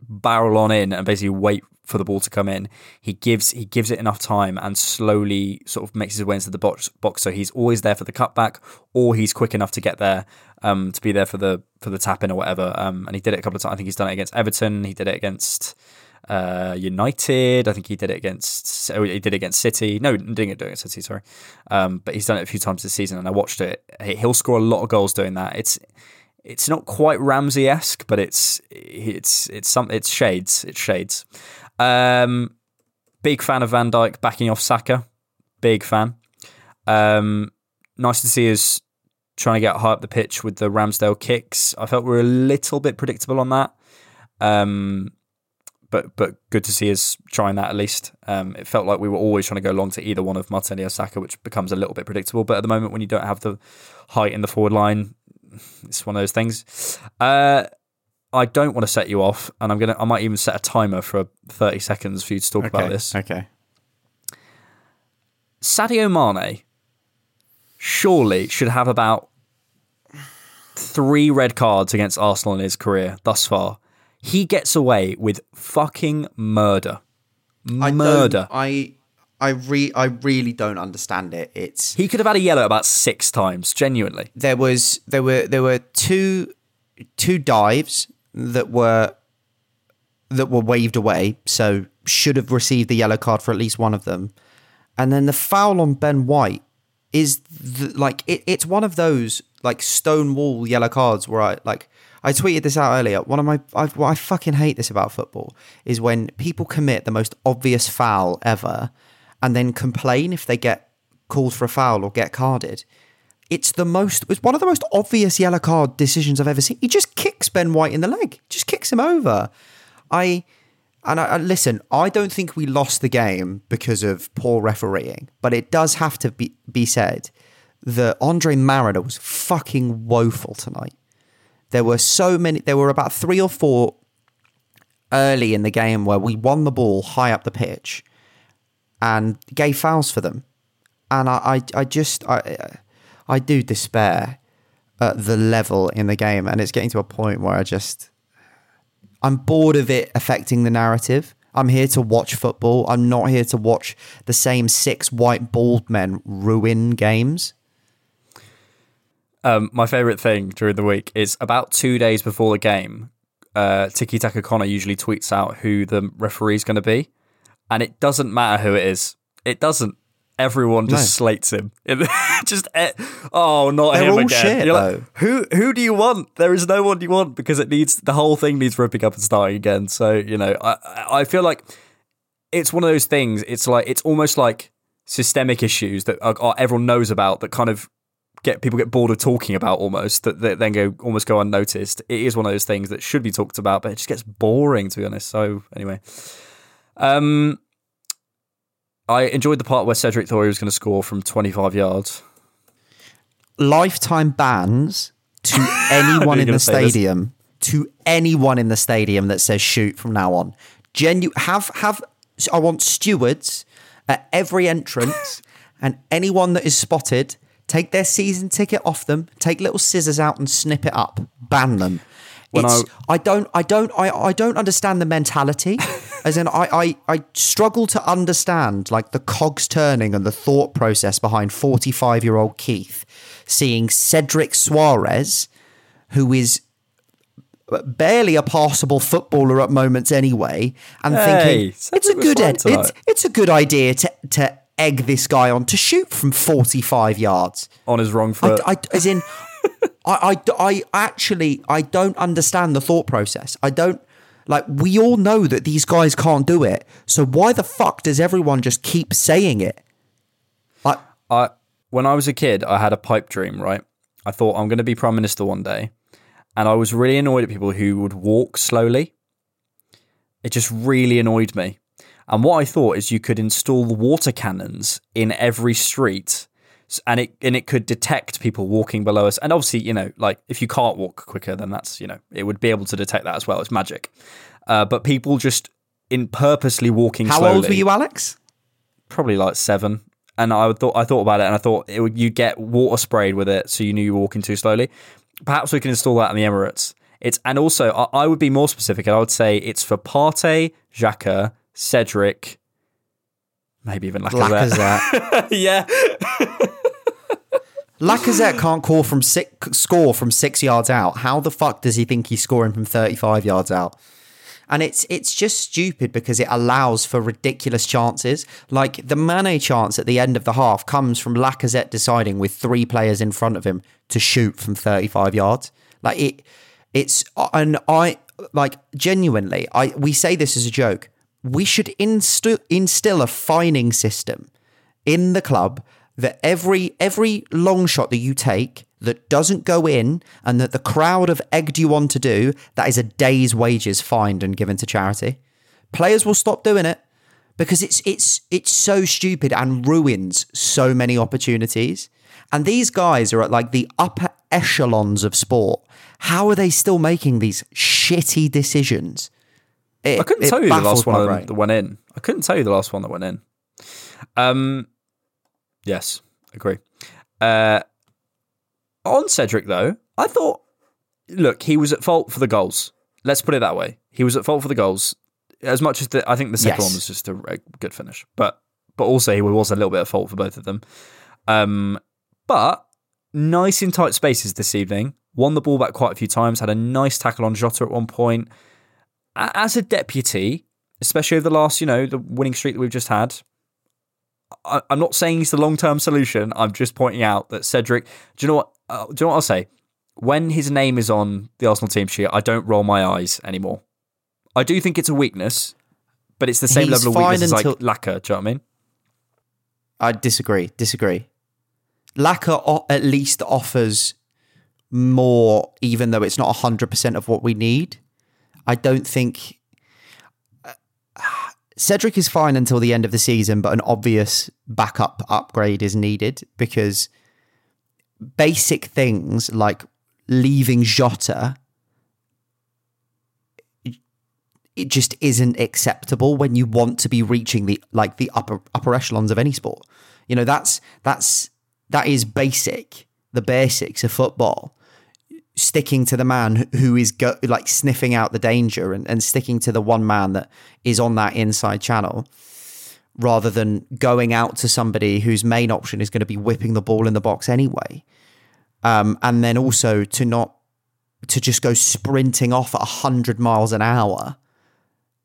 barrel on in and basically wait for the ball to come in. He gives he gives it enough time and slowly sort of makes his way into the box. box so he's always there for the cutback, or he's quick enough to get there um, to be there for the for the tap in or whatever. Um, and he did it a couple of times. I think he's done it against Everton. He did it against uh, United. I think he did it against. Oh, he did it against City. No, didn't do it against City. Sorry, um, but he's done it a few times this season, and I watched it. He- He'll score a lot of goals doing that. It's it's not quite Ramsey esque, but it's it's it's some it's shades. It's shades. Um, big fan of Van Dijk backing off Saka. Big fan. Um, nice to see us trying to get high up the pitch with the Ramsdale kicks. I felt we were a little bit predictable on that. Um, but but good to see us trying that at least. Um, it felt like we were always trying to go long to either one of Martinelli or Saka, which becomes a little bit predictable. But at the moment, when you don't have the height in the forward line, it's one of those things. Uh, I don't want to set you off, and I'm gonna. I might even set a timer for 30 seconds for you to talk about this. Okay. Sadio Mane surely should have about three red cards against Arsenal in his career thus far. He gets away with fucking murder. I don't- Murder. I I re I really don't understand it. It's He could have had a yellow about six times, genuinely. there was there were there were two two dives that were that were waved away, so should have received the yellow card for at least one of them. And then the foul on Ben White is the, like it, it's one of those like stonewall yellow cards where I like I tweeted this out earlier. One of my I, what I fucking hate this about football is when people commit the most obvious foul ever and then complain if they get called for a foul or get carded. It's the most it's one of the most obvious yellow card decisions I've ever seen. He just kicks Ben White in the leg. Just kicks him over. I and I, listen, I don't think we lost the game because of poor refereeing, but it does have to be, be said that Andre Marriner was fucking woeful tonight. There were so many, there were about three or four early in the game where we won the ball high up the pitch and gave fouls for them. And I, I, I just, I, I do despair. at the level in the game, and it's getting to a point where I just I'm bored of it affecting the narrative. I'm here to watch football. I'm not here to watch the same six white bald men ruin games. Um, my favorite thing during the week is about two days before the game. Uh, Tiki Taka Connor usually tweets out who the referee is going to be, and it doesn't matter who it is. It doesn't. Everyone just No. slates him. Just eh, oh, not They're him all again. shit, You're like, who who do you want? There is no one you want because it needs the whole thing needs ripping up and starting again. So you know, I I- I feel like it's one of those things. It's like it's almost like systemic issues that are, are everyone knows about that kind of get people get bored of talking about almost that, that then go almost go unnoticed. It is one of those things that should be talked about, but it just gets boring to be honest. So anyway, um, I enjoyed the part where Cedric thought he was going to score from 25 yards. Lifetime bans to anyone in the stadium, to anyone in the stadium that says shoot from now on. Genu- have have I want stewards at every entrance, and anyone that is spotted, take their season ticket off them, take little scissors out and snip it up, ban them. When It's, I, don't, I don't, I, I don't understand the mentality. As in, I, I, I struggle to understand like the cogs turning and the thought process behind forty-five-year-old Keith seeing Cedric Soares, who is barely a passable footballer at moments anyway, and Hey, thinking it's a good ed- it's it's a good idea to to egg this guy on to shoot from forty-five yards. On his wrong I, foot. I, as in, I, I, I actually, I don't understand the thought process. I don't, like, we all know that these guys can't do it. So why the fuck does everyone just keep saying it? Like, I when I was a kid, I had a pipe dream, right? I thought I'm going to be prime minister one day, and I was really annoyed at people who would walk slowly. It just really annoyed me. And what I thought is you could install water cannons in every street, and it and it could detect people walking below us. And obviously, you know, like if you can't walk quicker, then that's you know it would be able to detect that as well. It's magic. Uh, but people just in purposely walking. how slowly, old were you, Alex? probably like seven. And I thought I thought about it, and I thought it would, you get water sprayed with it, so you knew you were walking too slowly. Perhaps we can install that in the Emirates. It's and also I, I would be more specific, and I would say it's for Partey, Xhaka, Cedric, maybe even Lacazette. Lacazette. yeah, Lacazette can't call from six, score from six yards out. How the fuck does he think he's scoring from 35 yards out? And it's it's just stupid because it allows for ridiculous chances. Like the Mane chance at the end of the half comes from Lacazette deciding with three players in front of him to shoot from 35 yards. Like it it's and I like genuinely I we say this as a joke. We should instill instill a fining system in the club that every every long shot that you take that doesn't go in and that the crowd have egged you on to do, that is a day's wages fined and given to charity. Players will stop doing it because it's it's it's so stupid and ruins so many opportunities. And these guys are at like the upper echelons of sport. How are they still making these shitty decisions? It- I couldn't tell you the last one that- brain. that went in. I couldn't tell you the last one that went in. Um, yes, agree. Uh, on Cedric though, I thought, look, he was at fault for the goals. Let's put it that way. He was at fault for the goals as much as the, I think the second Yes. one was just a, a good finish, but but also he was a little bit at fault for both of them. Um, but nice in tight spaces this evening. Won the ball back quite a few times. Had a nice tackle on Jota at one point. As a deputy, especially over the last, you know, the winning streak that we've just had. I, I'm not saying he's the long term solution. I'm just pointing out that Cedric. Do you know what? Uh, do you know what I'll say? When his name is on the Arsenal team sheet, I don't roll my eyes anymore. I do think it's a weakness, but it's the same He's level of weakness as like until- Lacquer. Do you know what I mean? I disagree. Disagree. Lacquer o- at least offers more, even though it's not hundred percent of what we need. I don't think Cedric is fine until the end of the season, but an obvious backup upgrade is needed because basic things like leaving Jota it just isn't acceptable when you want to be reaching the like the upper upper echelons of any sport. You know, that's that's that is basic, the basics of football. Sticking to the man who- is go, like sniffing out the danger and, and sticking to the one man that is on that inside channel rather than going out to somebody whose main option is going to be whipping the ball in the box anyway. Um, and then also to not to just go sprinting off at 100 miles an hour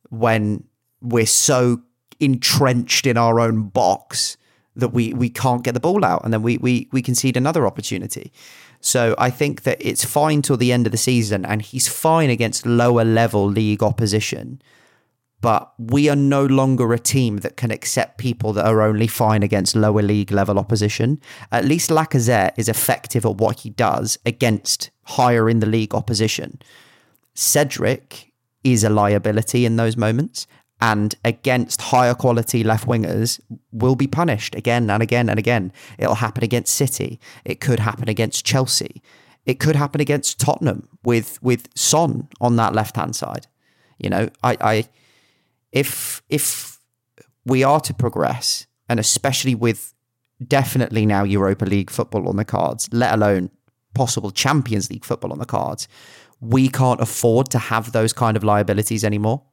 when we're so entrenched in our own box that we we can't get the ball out and then we we we concede another opportunity. So I think that it's fine till the end of the season and he's fine against lower level league opposition. But we are no longer a team that can accept people that are only fine against lower league level opposition. At least Lacazette is effective at what he does against higher in the league opposition. Cedric is a liability in those moments and against higher quality left wingers will be punished again and again and again. It'll happen against City. It could happen against Chelsea. It could happen against Tottenham with with Son on that left hand side. You know, I, I if if we are to progress, and especially with definitely now Europa League football on the cards, let alone possible Champions League football on the cards, we can't afford to have those kind of liabilities anymore.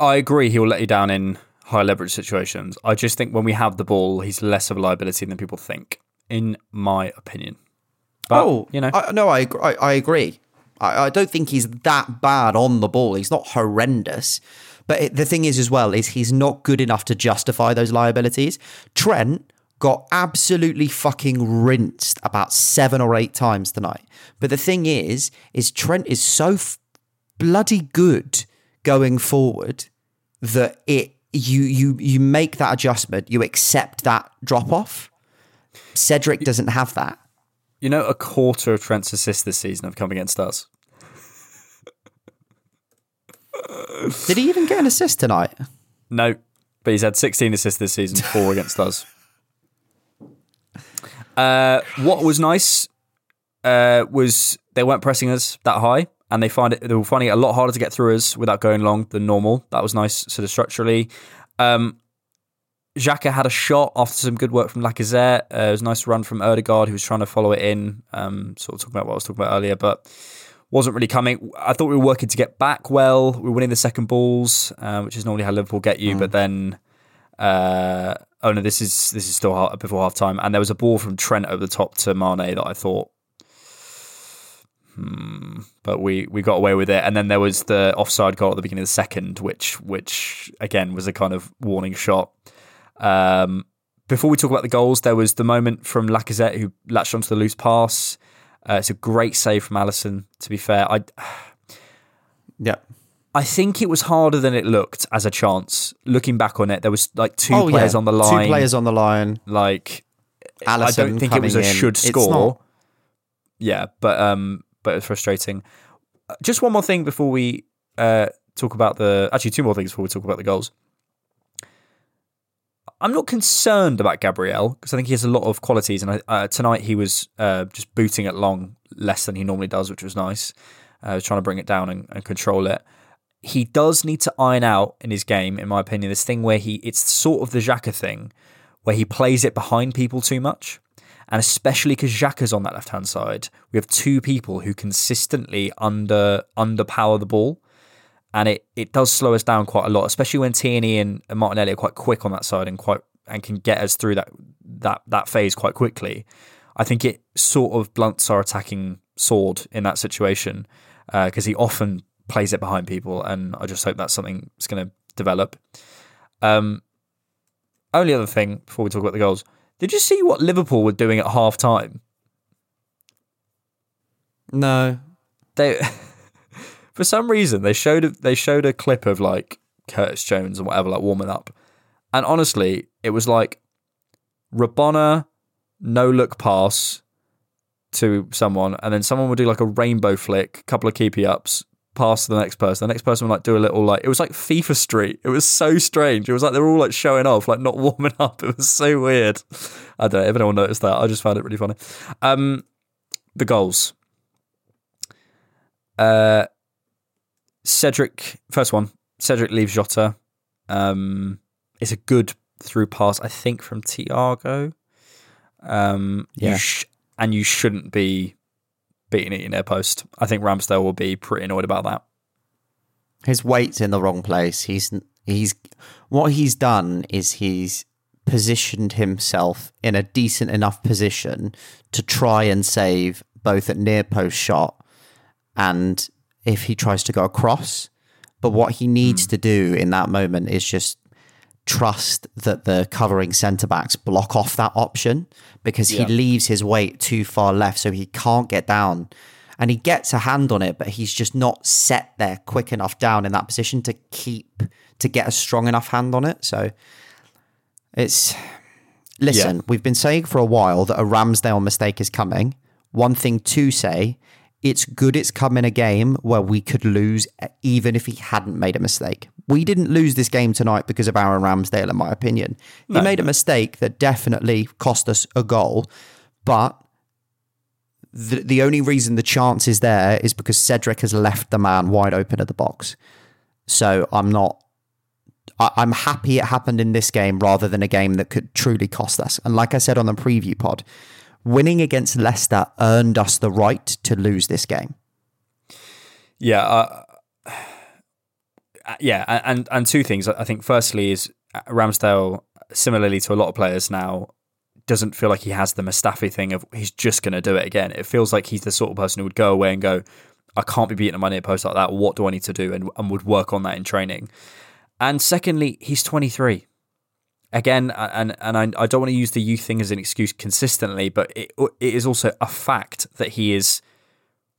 I agree. He will let you down in high leverage situations. I just think when we have the ball, he's less of a liability than people think, in my opinion. But, oh, you know, I, no, I, I I agree. I, I don't think he's that bad on the ball. He's not horrendous. But it, the thing is, as well, is he's not good enough to justify those liabilities. Trent got absolutely fucking rinsed about seven or eight times tonight. But the thing is, is Trent is so f- bloody good going forward that it you you you make that adjustment, you accept that drop off. Cedric doesn't have that. you know, a quarter of Trent's assists this season have come against us. Did he even get an assist tonight? No, but he's had 16 assists this season, four against us. Uh, what was nice uh, was they weren't pressing us that high, and they find it they were finding it a lot harder to get through us without going long than normal. That was nice, sort of structurally. Um, Xhaka had a shot after some good work from Lacazette. Uh, it was a nice run from Odegaard, who was trying to follow it in. Um, sort of talking about what I was talking about earlier, but wasn't really coming. I thought we were working to get back well. We were winning the second balls, uh, which is normally how Liverpool get you. But then, uh, oh no, this is this is still before half time, and there was a ball from Trent over the top to Mane that I thought. Hmm, but we, we got away with it, and then there was the offside goal at the beginning of the second, which which again was a kind of warning shot. Um, before we talk about the goals, there was the moment from Lacazette who latched onto the loose pass. Uh, it's a great save from Alisson. To be fair, I Yeah. I think it was harder than it looked as a chance. Looking back on it, there was like two Oh, players yeah. on the line. Two players on the line. like Alisson I don't think it was a in. should score. Yeah, but um, but it's frustrating. Uh, Just one more thing before we uh talk about the actually two more things before we talk about the goals. I'm not concerned about Gabriel because I think he has a lot of qualities, and I, uh, tonight he was uh, just booting it long less than he normally does, which was nice. Uh, trying to bring it down and, and control it. He does need to iron out in his game, in my opinion, this thing where he it's sort of the Xhaka thing, where he plays it behind people too much. And especially because Xhaka's on that left hand side, we have two people who consistently under underpower the ball. And it, it does slow us down quite a lot, especially when Tierney and, Martinelli are quite quick on that side and quite and can get us through that that that phase quite quickly. I think it sort of blunts our attacking sword in that situation because he often plays it behind people, and I just hope that's something that's going to develop. Um, only other thing before we talk about the goals, did you see what Liverpool were doing at half time? No. They, for some reason, they showed a, they showed a clip of like Curtis Jones and whatever, like warming up, and honestly, it was like Rabona no look pass to someone, and then someone would do like a rainbow flick, couple of keepy ups, pass to the next person. The next person would like do a little like it was like FIFA Street. It was so strange. It was like they were all like showing off, like not warming up. It was so weird. I don't know if anyone noticed that. I just found it really funny. Um, the goals. Uh, Cedric, first one. Cedric leaves Jota. Um, it's a good through pass, I think, from Thiago. Um, Yeah. you sh- and you shouldn't be beating it in their post. I think Ramsdale will be pretty annoyed about that. His weight's in the wrong place. He's he's what he's done is he's positioned himself in a decent enough position to try and save both at near post shot and if he tries to go across. But what he needs hmm. to do in that moment is just trust that the covering centre backs block off that option because he Yeah. leaves his weight too far left so he can't get down. And he gets a hand on it, but he's just not set there quick enough down in that position to keep to get a strong enough hand on it. So it's listen, Yeah. we've been saying for a while that a Ramsdale mistake is coming. One thing to say, it's good it's come in a game where we could lose even if he hadn't made a mistake. We didn't lose this game tonight because of Aaron Ramsdale, in my opinion. He made a mistake that definitely cost us a goal, but the, the only reason the chance is there is because Cedric has left the man wide open at the box. So I'm not. I, I'm happy it happened in this game rather than a game that could truly cost us. And like I said on the preview pod, winning against Leicester earned us the right to lose this game. Yeah, uh, uh, yeah, and and two things. I think firstly is uh, Ramsdale, similarly to a lot of players now, doesn't feel like he has the Mustafi thing of he's just going to do it again. It feels like he's the sort of person who would go away and go, I can't be beaten at my near post like that. What do I need to do? And, and would work on that in training. And secondly, he's 23. Again, and and I, I don't want to use the youth thing as an excuse consistently, but it, it is also a fact that he is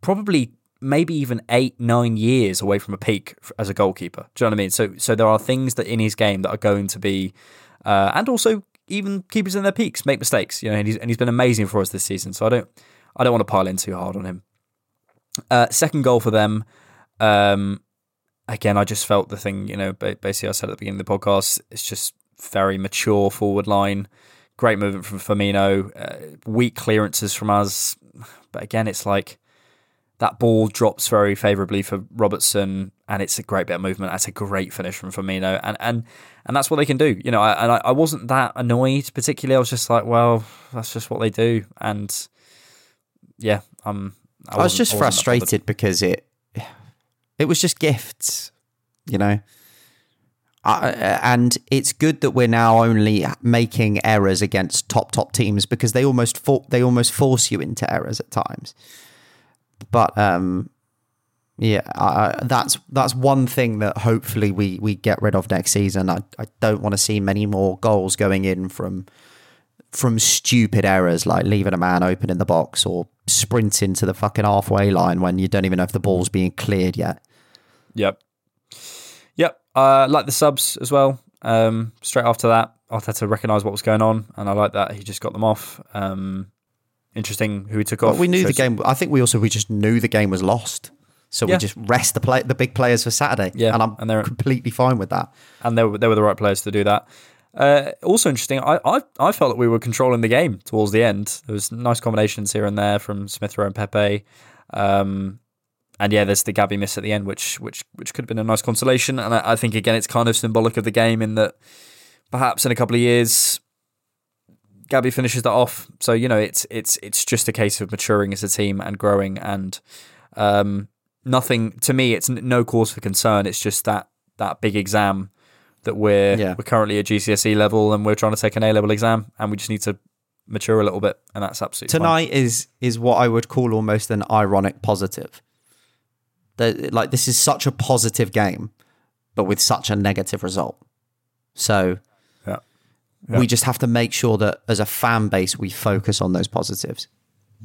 probably maybe even eight, nine years away from a peak as a goalkeeper. Do you know what I mean? So, so there are things that in his game that are going to be, uh, and also even keepers in their peaks make mistakes. You know, and he's and he's been amazing for us this season. So I don't, I don't want to pile in too hard on him. Uh, second goal for them. Um, again, I just felt the thing. You know, basically, I said at the beginning of the podcast, it's just very mature forward line. Great movement from Firmino. Uh, weak clearances from us. But again, it's like that ball drops very favourably for Robertson, and it's a great bit of movement. That's a great finish from Firmino, and and and that's what they can do. You know, I, and I, I wasn't that annoyed particularly. I was just like, well, that's just what they do, and yeah, um, I, was just I wasn't that bothered. frustrated because it it was just gifts, you know. I, and it's good that we're now only making errors against top top teams because they almost for, they almost force you into errors at times. But um, yeah, I- that's that's one thing that hopefully we we get rid of next season. I, I don't want to see many more goals going in from from stupid errors like leaving a man open in the box or sprinting to the fucking halfway line when you don't even know if the ball's being cleared yet. Yep. Yep. Uh, like the subs as well. Um, straight after that, Arteta recognised what was going on, and I like that he just got them off. Um, interesting who he took off. We knew the game. I think we also we just knew the game was lost, so Yeah. we just rest the play the big players for Saturday. Yeah, and I'm and they're- completely fine with that. and they were, they were the right players to do that. Uh, also interesting, I, I I felt that we were controlling the game towards the end. There was nice combinations here and there from Smith Rowe and Pepe. Um, and yeah, there's the Gabby miss at the end, which which which could have been a nice consolation. And I, I think again, it's kind of symbolic of the game in that perhaps in a couple of years, Gabby finishes that off. So you know, it's it's it's just a case of maturing as a team and growing. And um, nothing to me, it's no cause for concern. It's just that that big exam that we're Yeah. we're currently at GCSE level and we're trying to take an A level exam, and we just need to mature a little bit, and that's absolutely fine. Tonight is is what I would call almost an ironic positive. That like this is such a positive game, but with such a negative result. So Yeah. we just have to make sure that as a fan base we focus on those positives.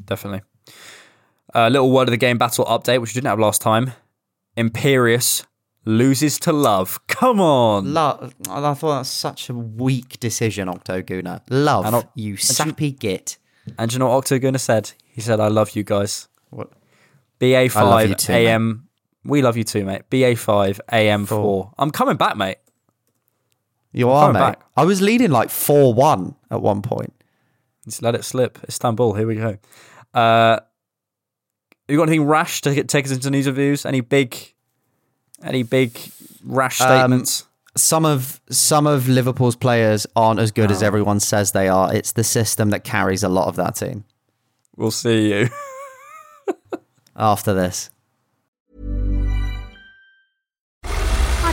definitely. A little word of the game battle update, which we didn't have last time. Imperious loses to Love. Come on. Love, I thought that's such a weak decision, Octoguna. Love, And you sappy git. And you know what Octoguna said? He said, I love you guys. What? BA5 I love you too, mate. AM. We love you too, mate. BA5 AM4. I'm coming back, mate. You are, mate. back. I was leading like 4 1 at one point. Just let it slip. Istanbul, here we go. Uh, you got anything rash to get, take us into news reviews? Any big, any big rash Um, statements? Some of some of Liverpool's players aren't as good as everyone says they are. It's the system that carries a lot of that team. We'll see you. After this.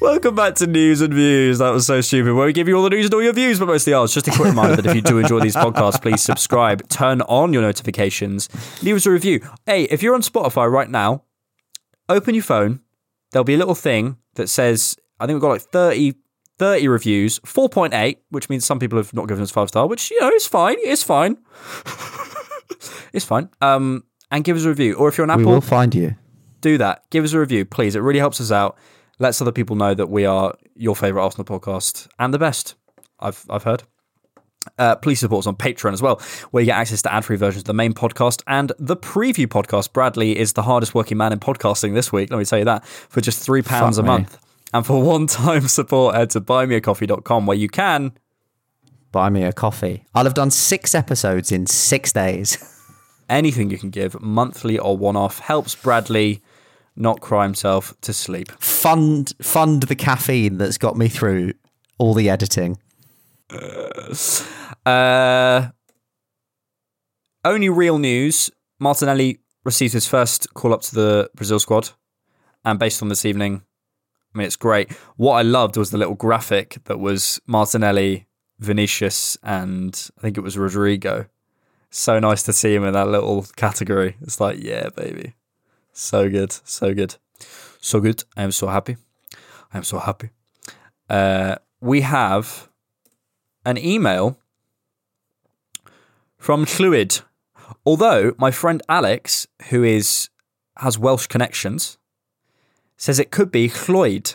Welcome back to News and Views. That was so stupid. Where we give you all the news and all your views, but mostly ours. Just a quick reminder that if you do enjoy these podcasts, please subscribe, turn on your notifications, leave us a review. Hey, if you're on Spotify right now, open your phone. There'll be a little thing that says, I think we've got like 30, 30 reviews, 4.8, which means some people have not given us five star, which, you know, is fine. It's fine. it's fine. Um, and give us a review. Or if you're on Apple, we will find you. do that. Give us a review, please. It really helps us out. Lets other people know that we are your favourite Arsenal podcast and the best. I've I've heard. Uh, please support us on Patreon as well, where you get access to ad-free versions of the main podcast and the preview podcast. Bradley is the hardest working man in podcasting this week. Let me tell you that for just three pounds a me. month, and for one-time support, head to buymeacoffee.com where you can Buy me a coffee. I'll have done six episodes in six days. anything you can give, monthly or one-off, helps Bradley not cry himself to sleep. Fund fund the caffeine that's got me through all the editing. Uh, only real news Martinelli receives his first call up to the Brazil squad. And based on this evening, I mean, it's great. What I loved was the little graphic that was Martinelli, Vinicius, and I think it was Rodrygo. So nice to see him in that little category. It's like, yeah, baby. So good. So good. So good. I am so happy. I am so happy. Uh, we have an email from Fluid. Although my friend Alex, who is has Welsh connections, says it could be Cloyd.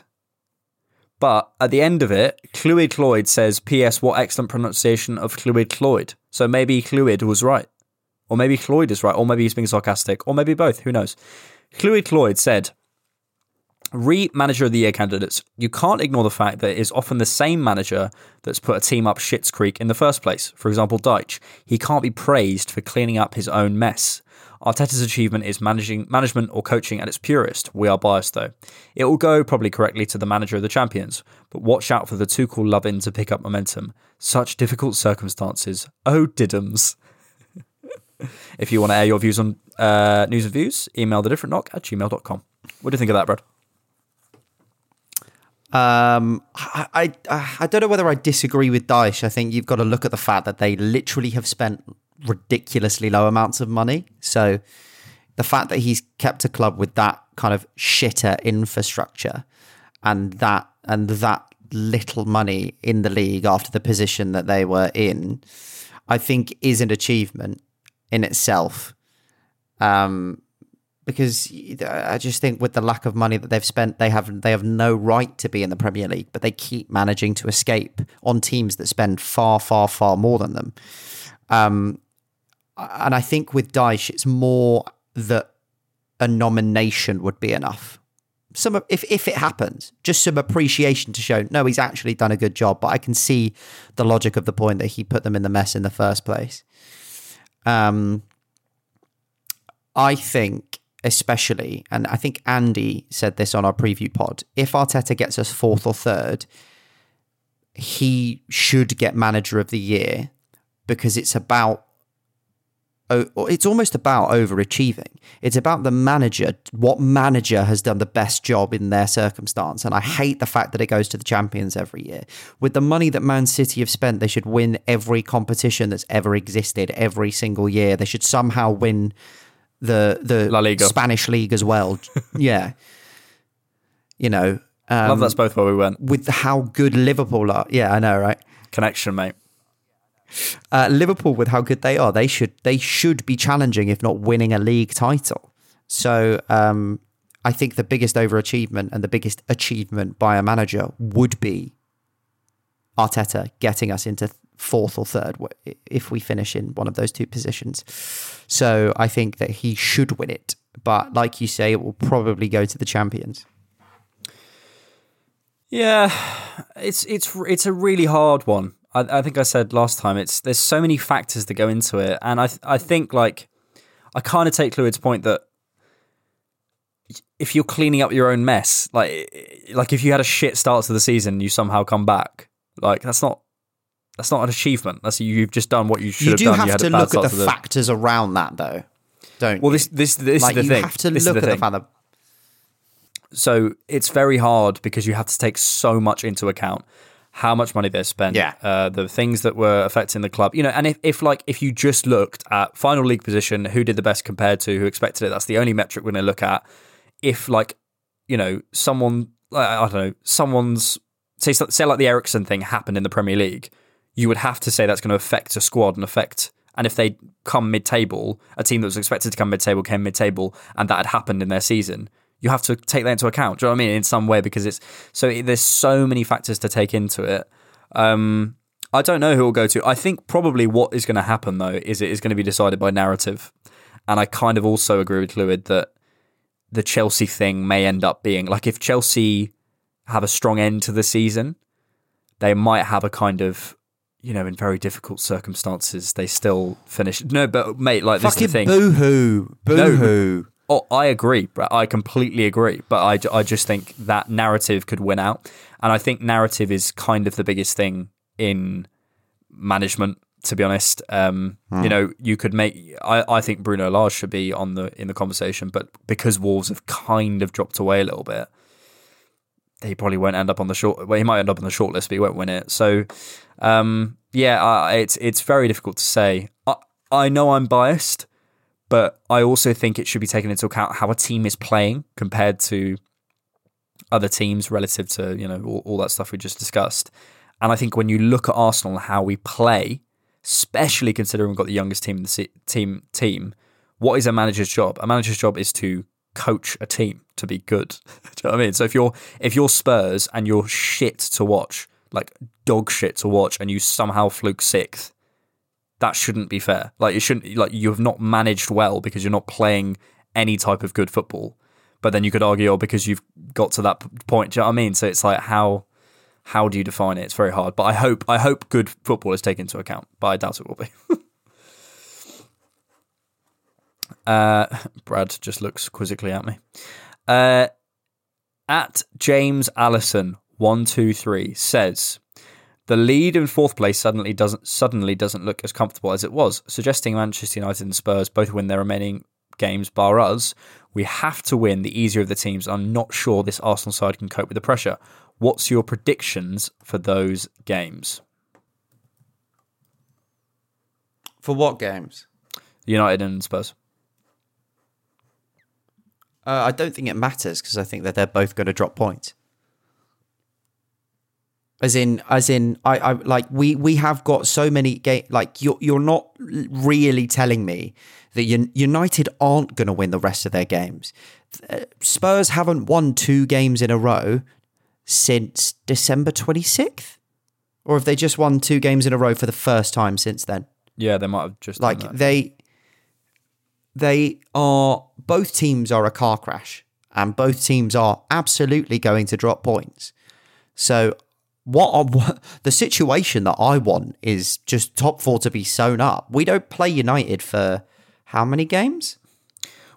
But at the end of it, Clwyd Cloyd says, P.S. What excellent pronunciation of Clwyd Cloyd. So maybe Clwyd was right. Or maybe Cloyd is right. Or maybe he's being sarcastic. Or maybe both. Who knows? Clwyd Cloyd said, Re manager of the year candidates, you can't ignore the fact that it is often the same manager that's put a team up shit's creek in the first place. For example, Dyche. He can't be praised for cleaning up his own mess. Arteta's achievement is managing management or coaching at its purest. We are biased though. It will go probably correctly to the manager of the champions, but watch out for the Tuchel love in to pick up momentum. Such difficult circumstances. Oh diddums. if you want to air your views on uh, news and views, email the different knock at gmail.com. What do you think of that, Brad? Um, I, I I don't know whether I disagree with Dyche. I think you've got to look at the fact that they literally have spent ridiculously low amounts of money. So the fact that he's kept a club with that kind of shitter infrastructure and that and that little money in the league after the position that they were in, I think is an achievement in itself. Um, because I just think with the lack of money that they've spent, they have they have no right to be in the Premier League, but they keep managing to escape on teams that spend far, far, far more than them. Um, and I think with Dyche, it's more that a nomination would be enough. Some if if it happens, just some appreciation to show no, he's actually done a good job. But I can see the logic of the point that he put them in the mess in the first place. Um, I think, especially, and I think Andy said this on our preview pod. If Arteta gets us fourth or third, he should get manager of the year because it's about it's almost about overachieving. It's about the manager, what manager has done the best job in their circumstance. And I hate the fact that it goes to the champions every year. With the money that Man City have spent, they should win every competition that's ever existed every single year. They should somehow win the the Liga. Spanish league as well. yeah. You know, um, Love that's both where we went. with how good Liverpool are. Yeah, I know, right? Connection, mate. Uh, Liverpool with how good they are, they should they should be challenging, if not winning a league title. So um, I think the biggest overachievement and the biggest achievement by a manager would be Arteta getting us into fourth or third if we finish in one of those two positions. So I think that he should win it. But like you say, it will probably go to the champions. Yeah, it's it's it's a really hard one. I, I think I said last time it's there's so many factors that go into it, and I I think like I kind of take Clwyd's point that if you're cleaning up your own mess, like like if you had a shit start to the season, you somehow come back. Like that's not that's not an achievement. That's you've just done what you should You have do done. have you have to look at start the factors around that, though, don't Well, you? this this this like, is the you thing. have to This look the at the thing. fact that So it's very hard because you have to take so much into account how much money they spent, Yeah. uh, the things that were affecting the club, you know, and if, if like if you just looked at final league position, who did the best compared to who expected it, that's the only metric we're going to look at. If like you know someone, I I don't know, someone's say say like the Eriksen thing happened in the Premier League, you would have to say that's going to affect a squad and affect. And if they come mid-table, a team that was expected to come mid-table came mid-table, and that had happened in their season, you have to take that into account. Do you know what I mean? In some way, because it's so it, there's so many factors to take into it. Um, I don't know who will go to. I think probably what is going to happen though is it is going to be decided by narrative, and I kind of also agree with Lewid that the Chelsea thing may end up being like if Chelsea have a strong end to the season, they might have a kind of you know in very difficult circumstances they still finish. No, but mate, like this is the thing. boo hoo, boo hoo. Oh, I agree. I completely agree. But I, I just think that narrative could win out. And I think narrative is kind of the biggest thing in management, to be honest. Um, You know, you could make, I, I think Bruno Lage should be on the in the conversation, but because Wolves have kind of dropped away a little bit, he probably won't end up on the short. Well, he might end up on the short list, but he won't win it. So, um, yeah, I, it's it's very difficult to say. I, I know I'm biased, but I also think it should be taken into account how a team is playing compared to other teams relative to you know all, all that stuff we just discussed. And I think when you look at Arsenal and how we play, especially considering we've got the youngest team in the team team, what is a manager's job? A manager's job is to coach a team to be good. Do you know what I mean? So if you're if you're Spurs and you're shit to watch, like dog shit to watch, and you somehow fluke sixth, that shouldn't be fair. Like you shouldn't like you have not managed well because you're not playing any type of good football. But then you could argue, oh, because you've got to that point. Do you know what I mean? So it's like how how do you define it? It's very hard. But I hope I hope good football is taken into account. But I doubt it will be. uh, Brad just looks quizzically at me. Uh, at James Allison one two three says the lead in fourth place suddenly doesn't suddenly doesn't look as comfortable as it was, suggesting Manchester United and Spurs both win their remaining games bar us. We have to win the easier of the teams. I'm not sure this Arsenal side can cope with the pressure. What's your predictions for those games? For what games? United and Spurs. Uh, I don't think it matters because I think that they're both going to drop points. As in, as in, I, I like we we have got so many game. Like you're you're not really telling me that United aren't going to win the rest of their games. Uh, Spurs haven't won two games in a row since December twenty sixth, or have they just won two games in a row for the first time since then? Yeah, they might have just like they they are both teams are a car crash and both teams are absolutely going to drop points so what, I, the situation that i want is just top four to be sewn up we don't play united for how many games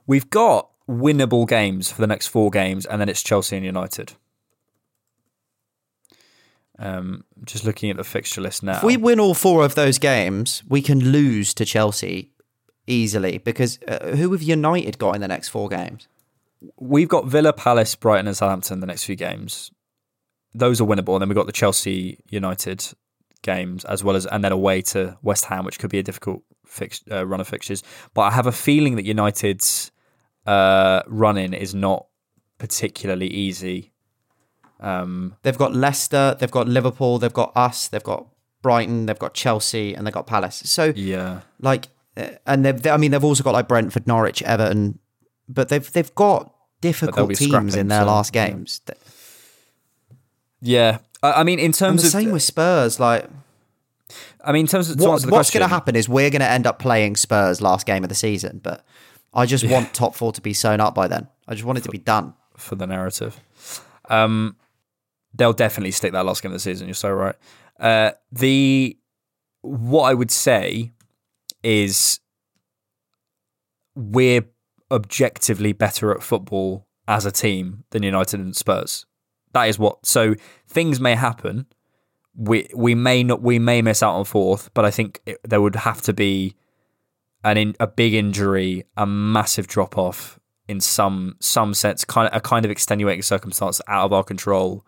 We've got winnable games for the next four games, and then it's Chelsea and United. Um, just looking at the fixture list now. if we win all four of those games we can lose to chelsea easily because uh, who have united got in the next four games We've got Villa, Palace, Brighton, and Southampton the next few games. Those are winnable, and then we've got the Chelsea United games as well as, and then away to West Ham, which could be a difficult fix, uh, run of fixtures. But I have a feeling that United's uh, run in is not particularly easy. Um, They've got Leicester, they've got Liverpool, they've got us, they've got Brighton, they've got Chelsea, and they've got Palace. So, yeah, like, uh, and they've, I mean, they've also got like Brentford, Norwich, Everton, but they've they've got difficult teams in their so, last games. yeah. I I mean, in And terms the of same with Spurs. Like, I mean, in terms of to what, the what's going to happen is we're going to end up playing Spurs last game of the season. But I just want top four to be sewn up by then. I just want it to be done. for the narrative. Um, they'll definitely stick that last game of the season. You're so right. Uh, the what I would say is we're objectively better at football as a team than United and Spurs. That is what. So things may happen. We we may not we may miss out on fourth, but I think it, there would have to be an in, a big injury, a massive drop off in some some sense, kind of a kind of extenuating circumstance out of our control.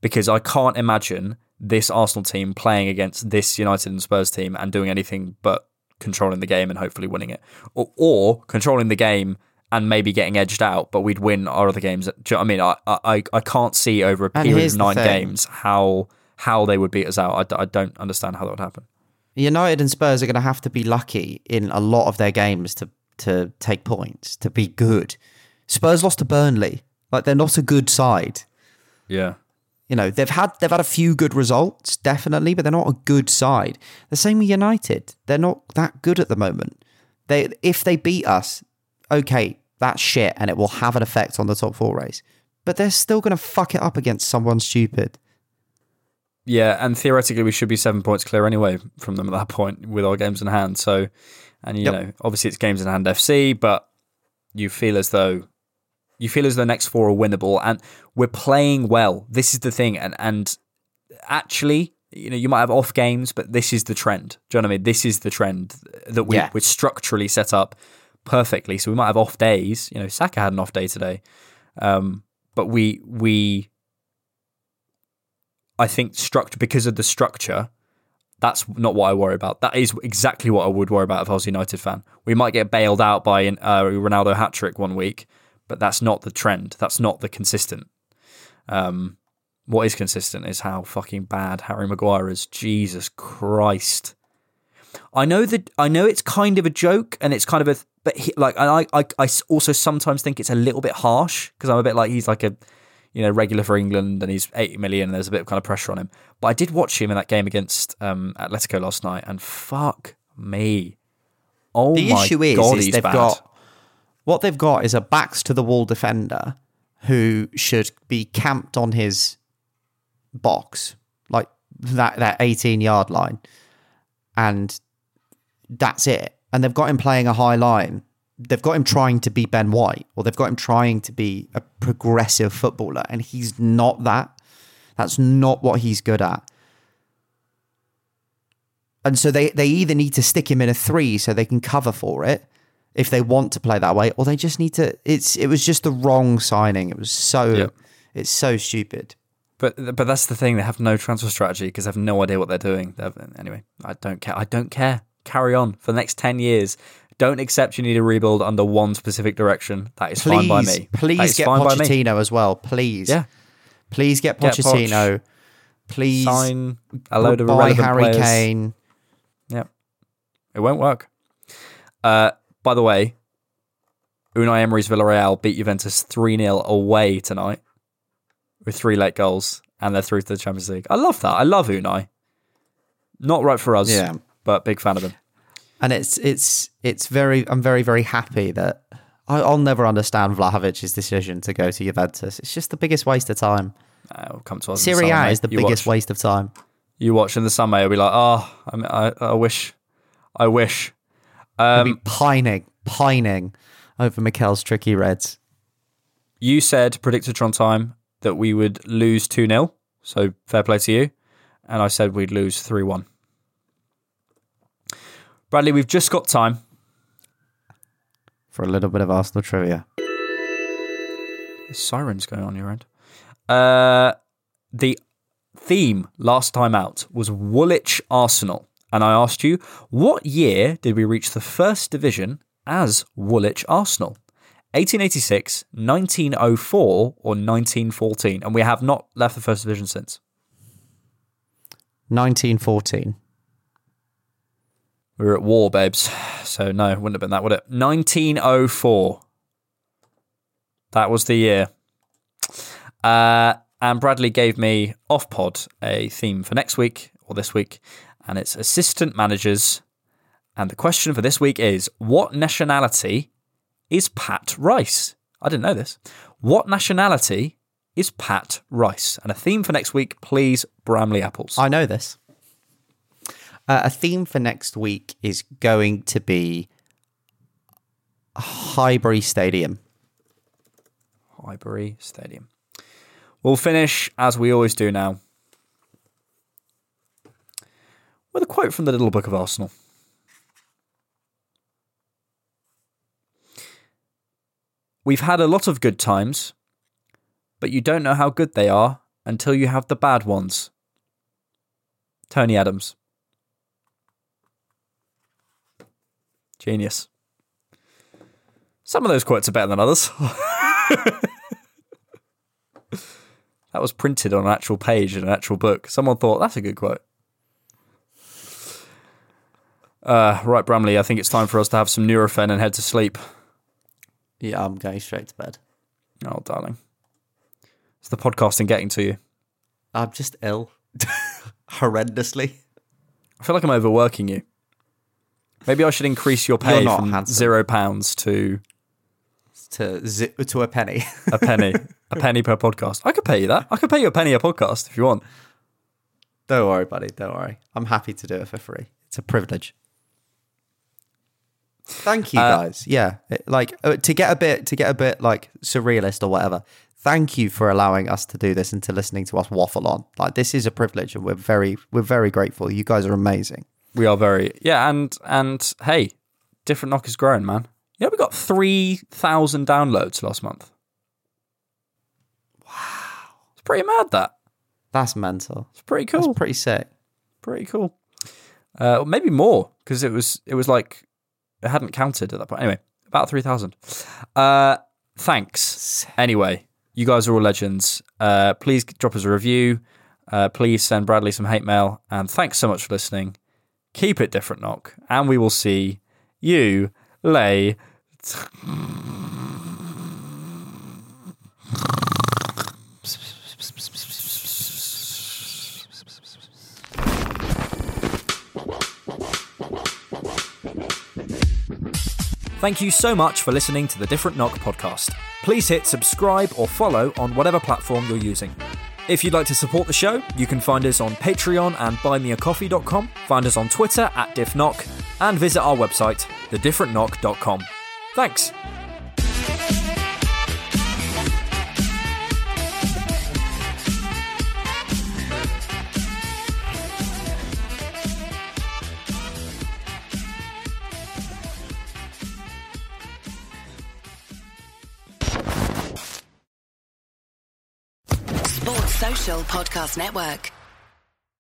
Because I can't imagine this Arsenal team playing against this United and Spurs team and doing anything but controlling the game and hopefully winning it, or, or controlling the game and maybe getting edged out, but we'd win our other games. You know I mean? I I, I can't see over a period of nine games how how they would beat us out. I don't understand how that would happen. United and Spurs are going to have to be lucky in a lot of their games to to take points to be good. Spurs lost to Burnley. Like they're not a good side. Yeah. You know they've had they've had a few good results definitely, but they're not a good side. The same with United. They're not that good at the moment. They if they beat us, okay, that's shit, and it will have an effect on the top four race. But they're still going to fuck it up against someone stupid. Yeah, and theoretically we should be seven points clear anyway from them at that point with our games in hand. So, and you Yep. know, obviously it's games in hand FC, but you feel as though you feel as though the next four are winnable, and we're playing well. This is the thing, and and actually, you know, you might have off games, but this is the trend. Do you know what I mean? This is the trend that we Yeah. we're structurally set up perfectly. So we might have off days. You know, Saka had an off day today, um, but we we I think structure because of the structure. That's not what I worry about. That is exactly what I would worry about if I was a United fan. We might get bailed out by an, uh, Ronaldo hat trick one week, but that's not the trend. That's not the consistent. Um, what is consistent is how fucking bad Harry Maguire is. Jesus Christ. I know that I know it's kind of a joke and it's kind of a but he, like and I, I I also sometimes think it's a little bit harsh because I'm a bit like he's like a you know regular for England and he's 80 million and there's a bit of kind of pressure on him. But I did watch him in that game against um, Atletico last night and fuck me. Oh the my issue is, god, is he's they've bad. got what they've got is a backs to the wall defender who should be camped on his box, like that that eighteen yard line, and that's it. And they've got him playing a high line. They've got him trying to be Ben White, or they've got him trying to be a progressive footballer, and he's not that. That's not what he's good at. And so they, they either need to stick him in a three so they can cover for it if they want to play that way, or they just need to. It's it was just the wrong signing. It was so Yep. it's so stupid. But but that's the thing. They have no transfer strategy because they have no idea what they're doing. They've, anyway, I don't care. I don't care. Carry on for the next ten years. Don't accept you need a rebuild under one specific direction. That is Please, fine by me. Please get fine by me. Pochettino as well. Please, Yeah. please get Get Poch. Pochettino. please Sign a load of buy Harry players. Kane. Yep. It won't work. Uh, by the way, Unai Emery's Villarreal beat Juventus 3 0 away tonight with three late goals, and they're through to the Champions League. I love that. I love Unai. Not right for us, Yeah. But big fan of them. and it's it's it's very I'm very very happy that I, I'll never understand Vlahovic's decision to go to Juventus. It's just the biggest waste of time. Uh, it'll come to us. Serie A is the You biggest watch. waste of time. You watch in the summer, you'll be like, oh, I, I, I wish, I wish. I'll Um, be pining, pining over Mikel's tricky Reds. you said Predictatron time that we would lose 2 0. So fair play to you. And I said we'd lose 3 1. Bradley, we've just got time. For a little bit of Arsenal trivia. There's sirens going on your end. Uh, the theme last time out was Woolwich Arsenal. And I asked you, what year did we reach the first division as Woolwich Arsenal? 1886, 1904, or 1914? And we have not left the first division since. 1914. We were at war, babes. So no, wouldn't have been that, would it? 1904. That was the year. Uh, and Bradley gave me off pod a theme for next week or this week, and it's assistant managers. And the question for this week is what nationality is Pat Rice? I didn't know this. What nationality is Pat Rice? And a theme for next week, please, Bramley Apples. I know this. Uh, a theme for next week is going to be Highbury Stadium. Highbury Stadium. We'll finish, as we always do now, with a quote from the Little Book of Arsenal. We've had a lot of good times, but you don't know how good they are until you have the bad ones. Tony Adams. Genius. Some of those quotes are better than others. that was printed on an actual page in an actual book. Someone thought that's a good quote. Uh, right, Bramley, I think it's time for us to have some Nurofen and head to sleep. Yeah, I'm going straight to bed. Oh, darling. It's the podcasting getting to you. I'm just ill. Horrendously. I feel like I'm overworking you. Maybe I should increase your pay from handsome. zero pounds to To zi- to a penny. a penny. a penny per podcast. I could pay you that. I could pay you a penny a podcast if you want. Don't worry, buddy. Don't worry. I'm happy to do it for free. It's a privilege. Thank you, Uh, guys. Yeah, it- like uh, to get a bit to get a bit like surrealist or whatever. Thank you for allowing us to do this and to listening to us waffle on. Like this is a privilege, and we're very we're very grateful. You guys are amazing. We are very yeah, and and hey, different knock is growing, man. You know, we got three thousand downloads last month. Wow, it's pretty mad. That That's mental. it's pretty cool. That's pretty sick. pretty cool. Uh, maybe more because it was it was like it hadn't counted at that point. Anyway, about three thousand. Uh, thanks. Anyway, you guys are all legends. Uh, please drop us a review. Uh, please send Bradley some hate mail, and thanks so much for listening. Keep it different, knock, and we will see you lay. Thank you so much for listening to the Different Knock podcast. Please hit subscribe or follow on whatever platform you're using. If you'd like to support the show, you can find us on Patreon and buymeacoffee.com, find us on Twitter at diffknock, and visit our website, thedifferentknock.com. Thanks. Podcast Network.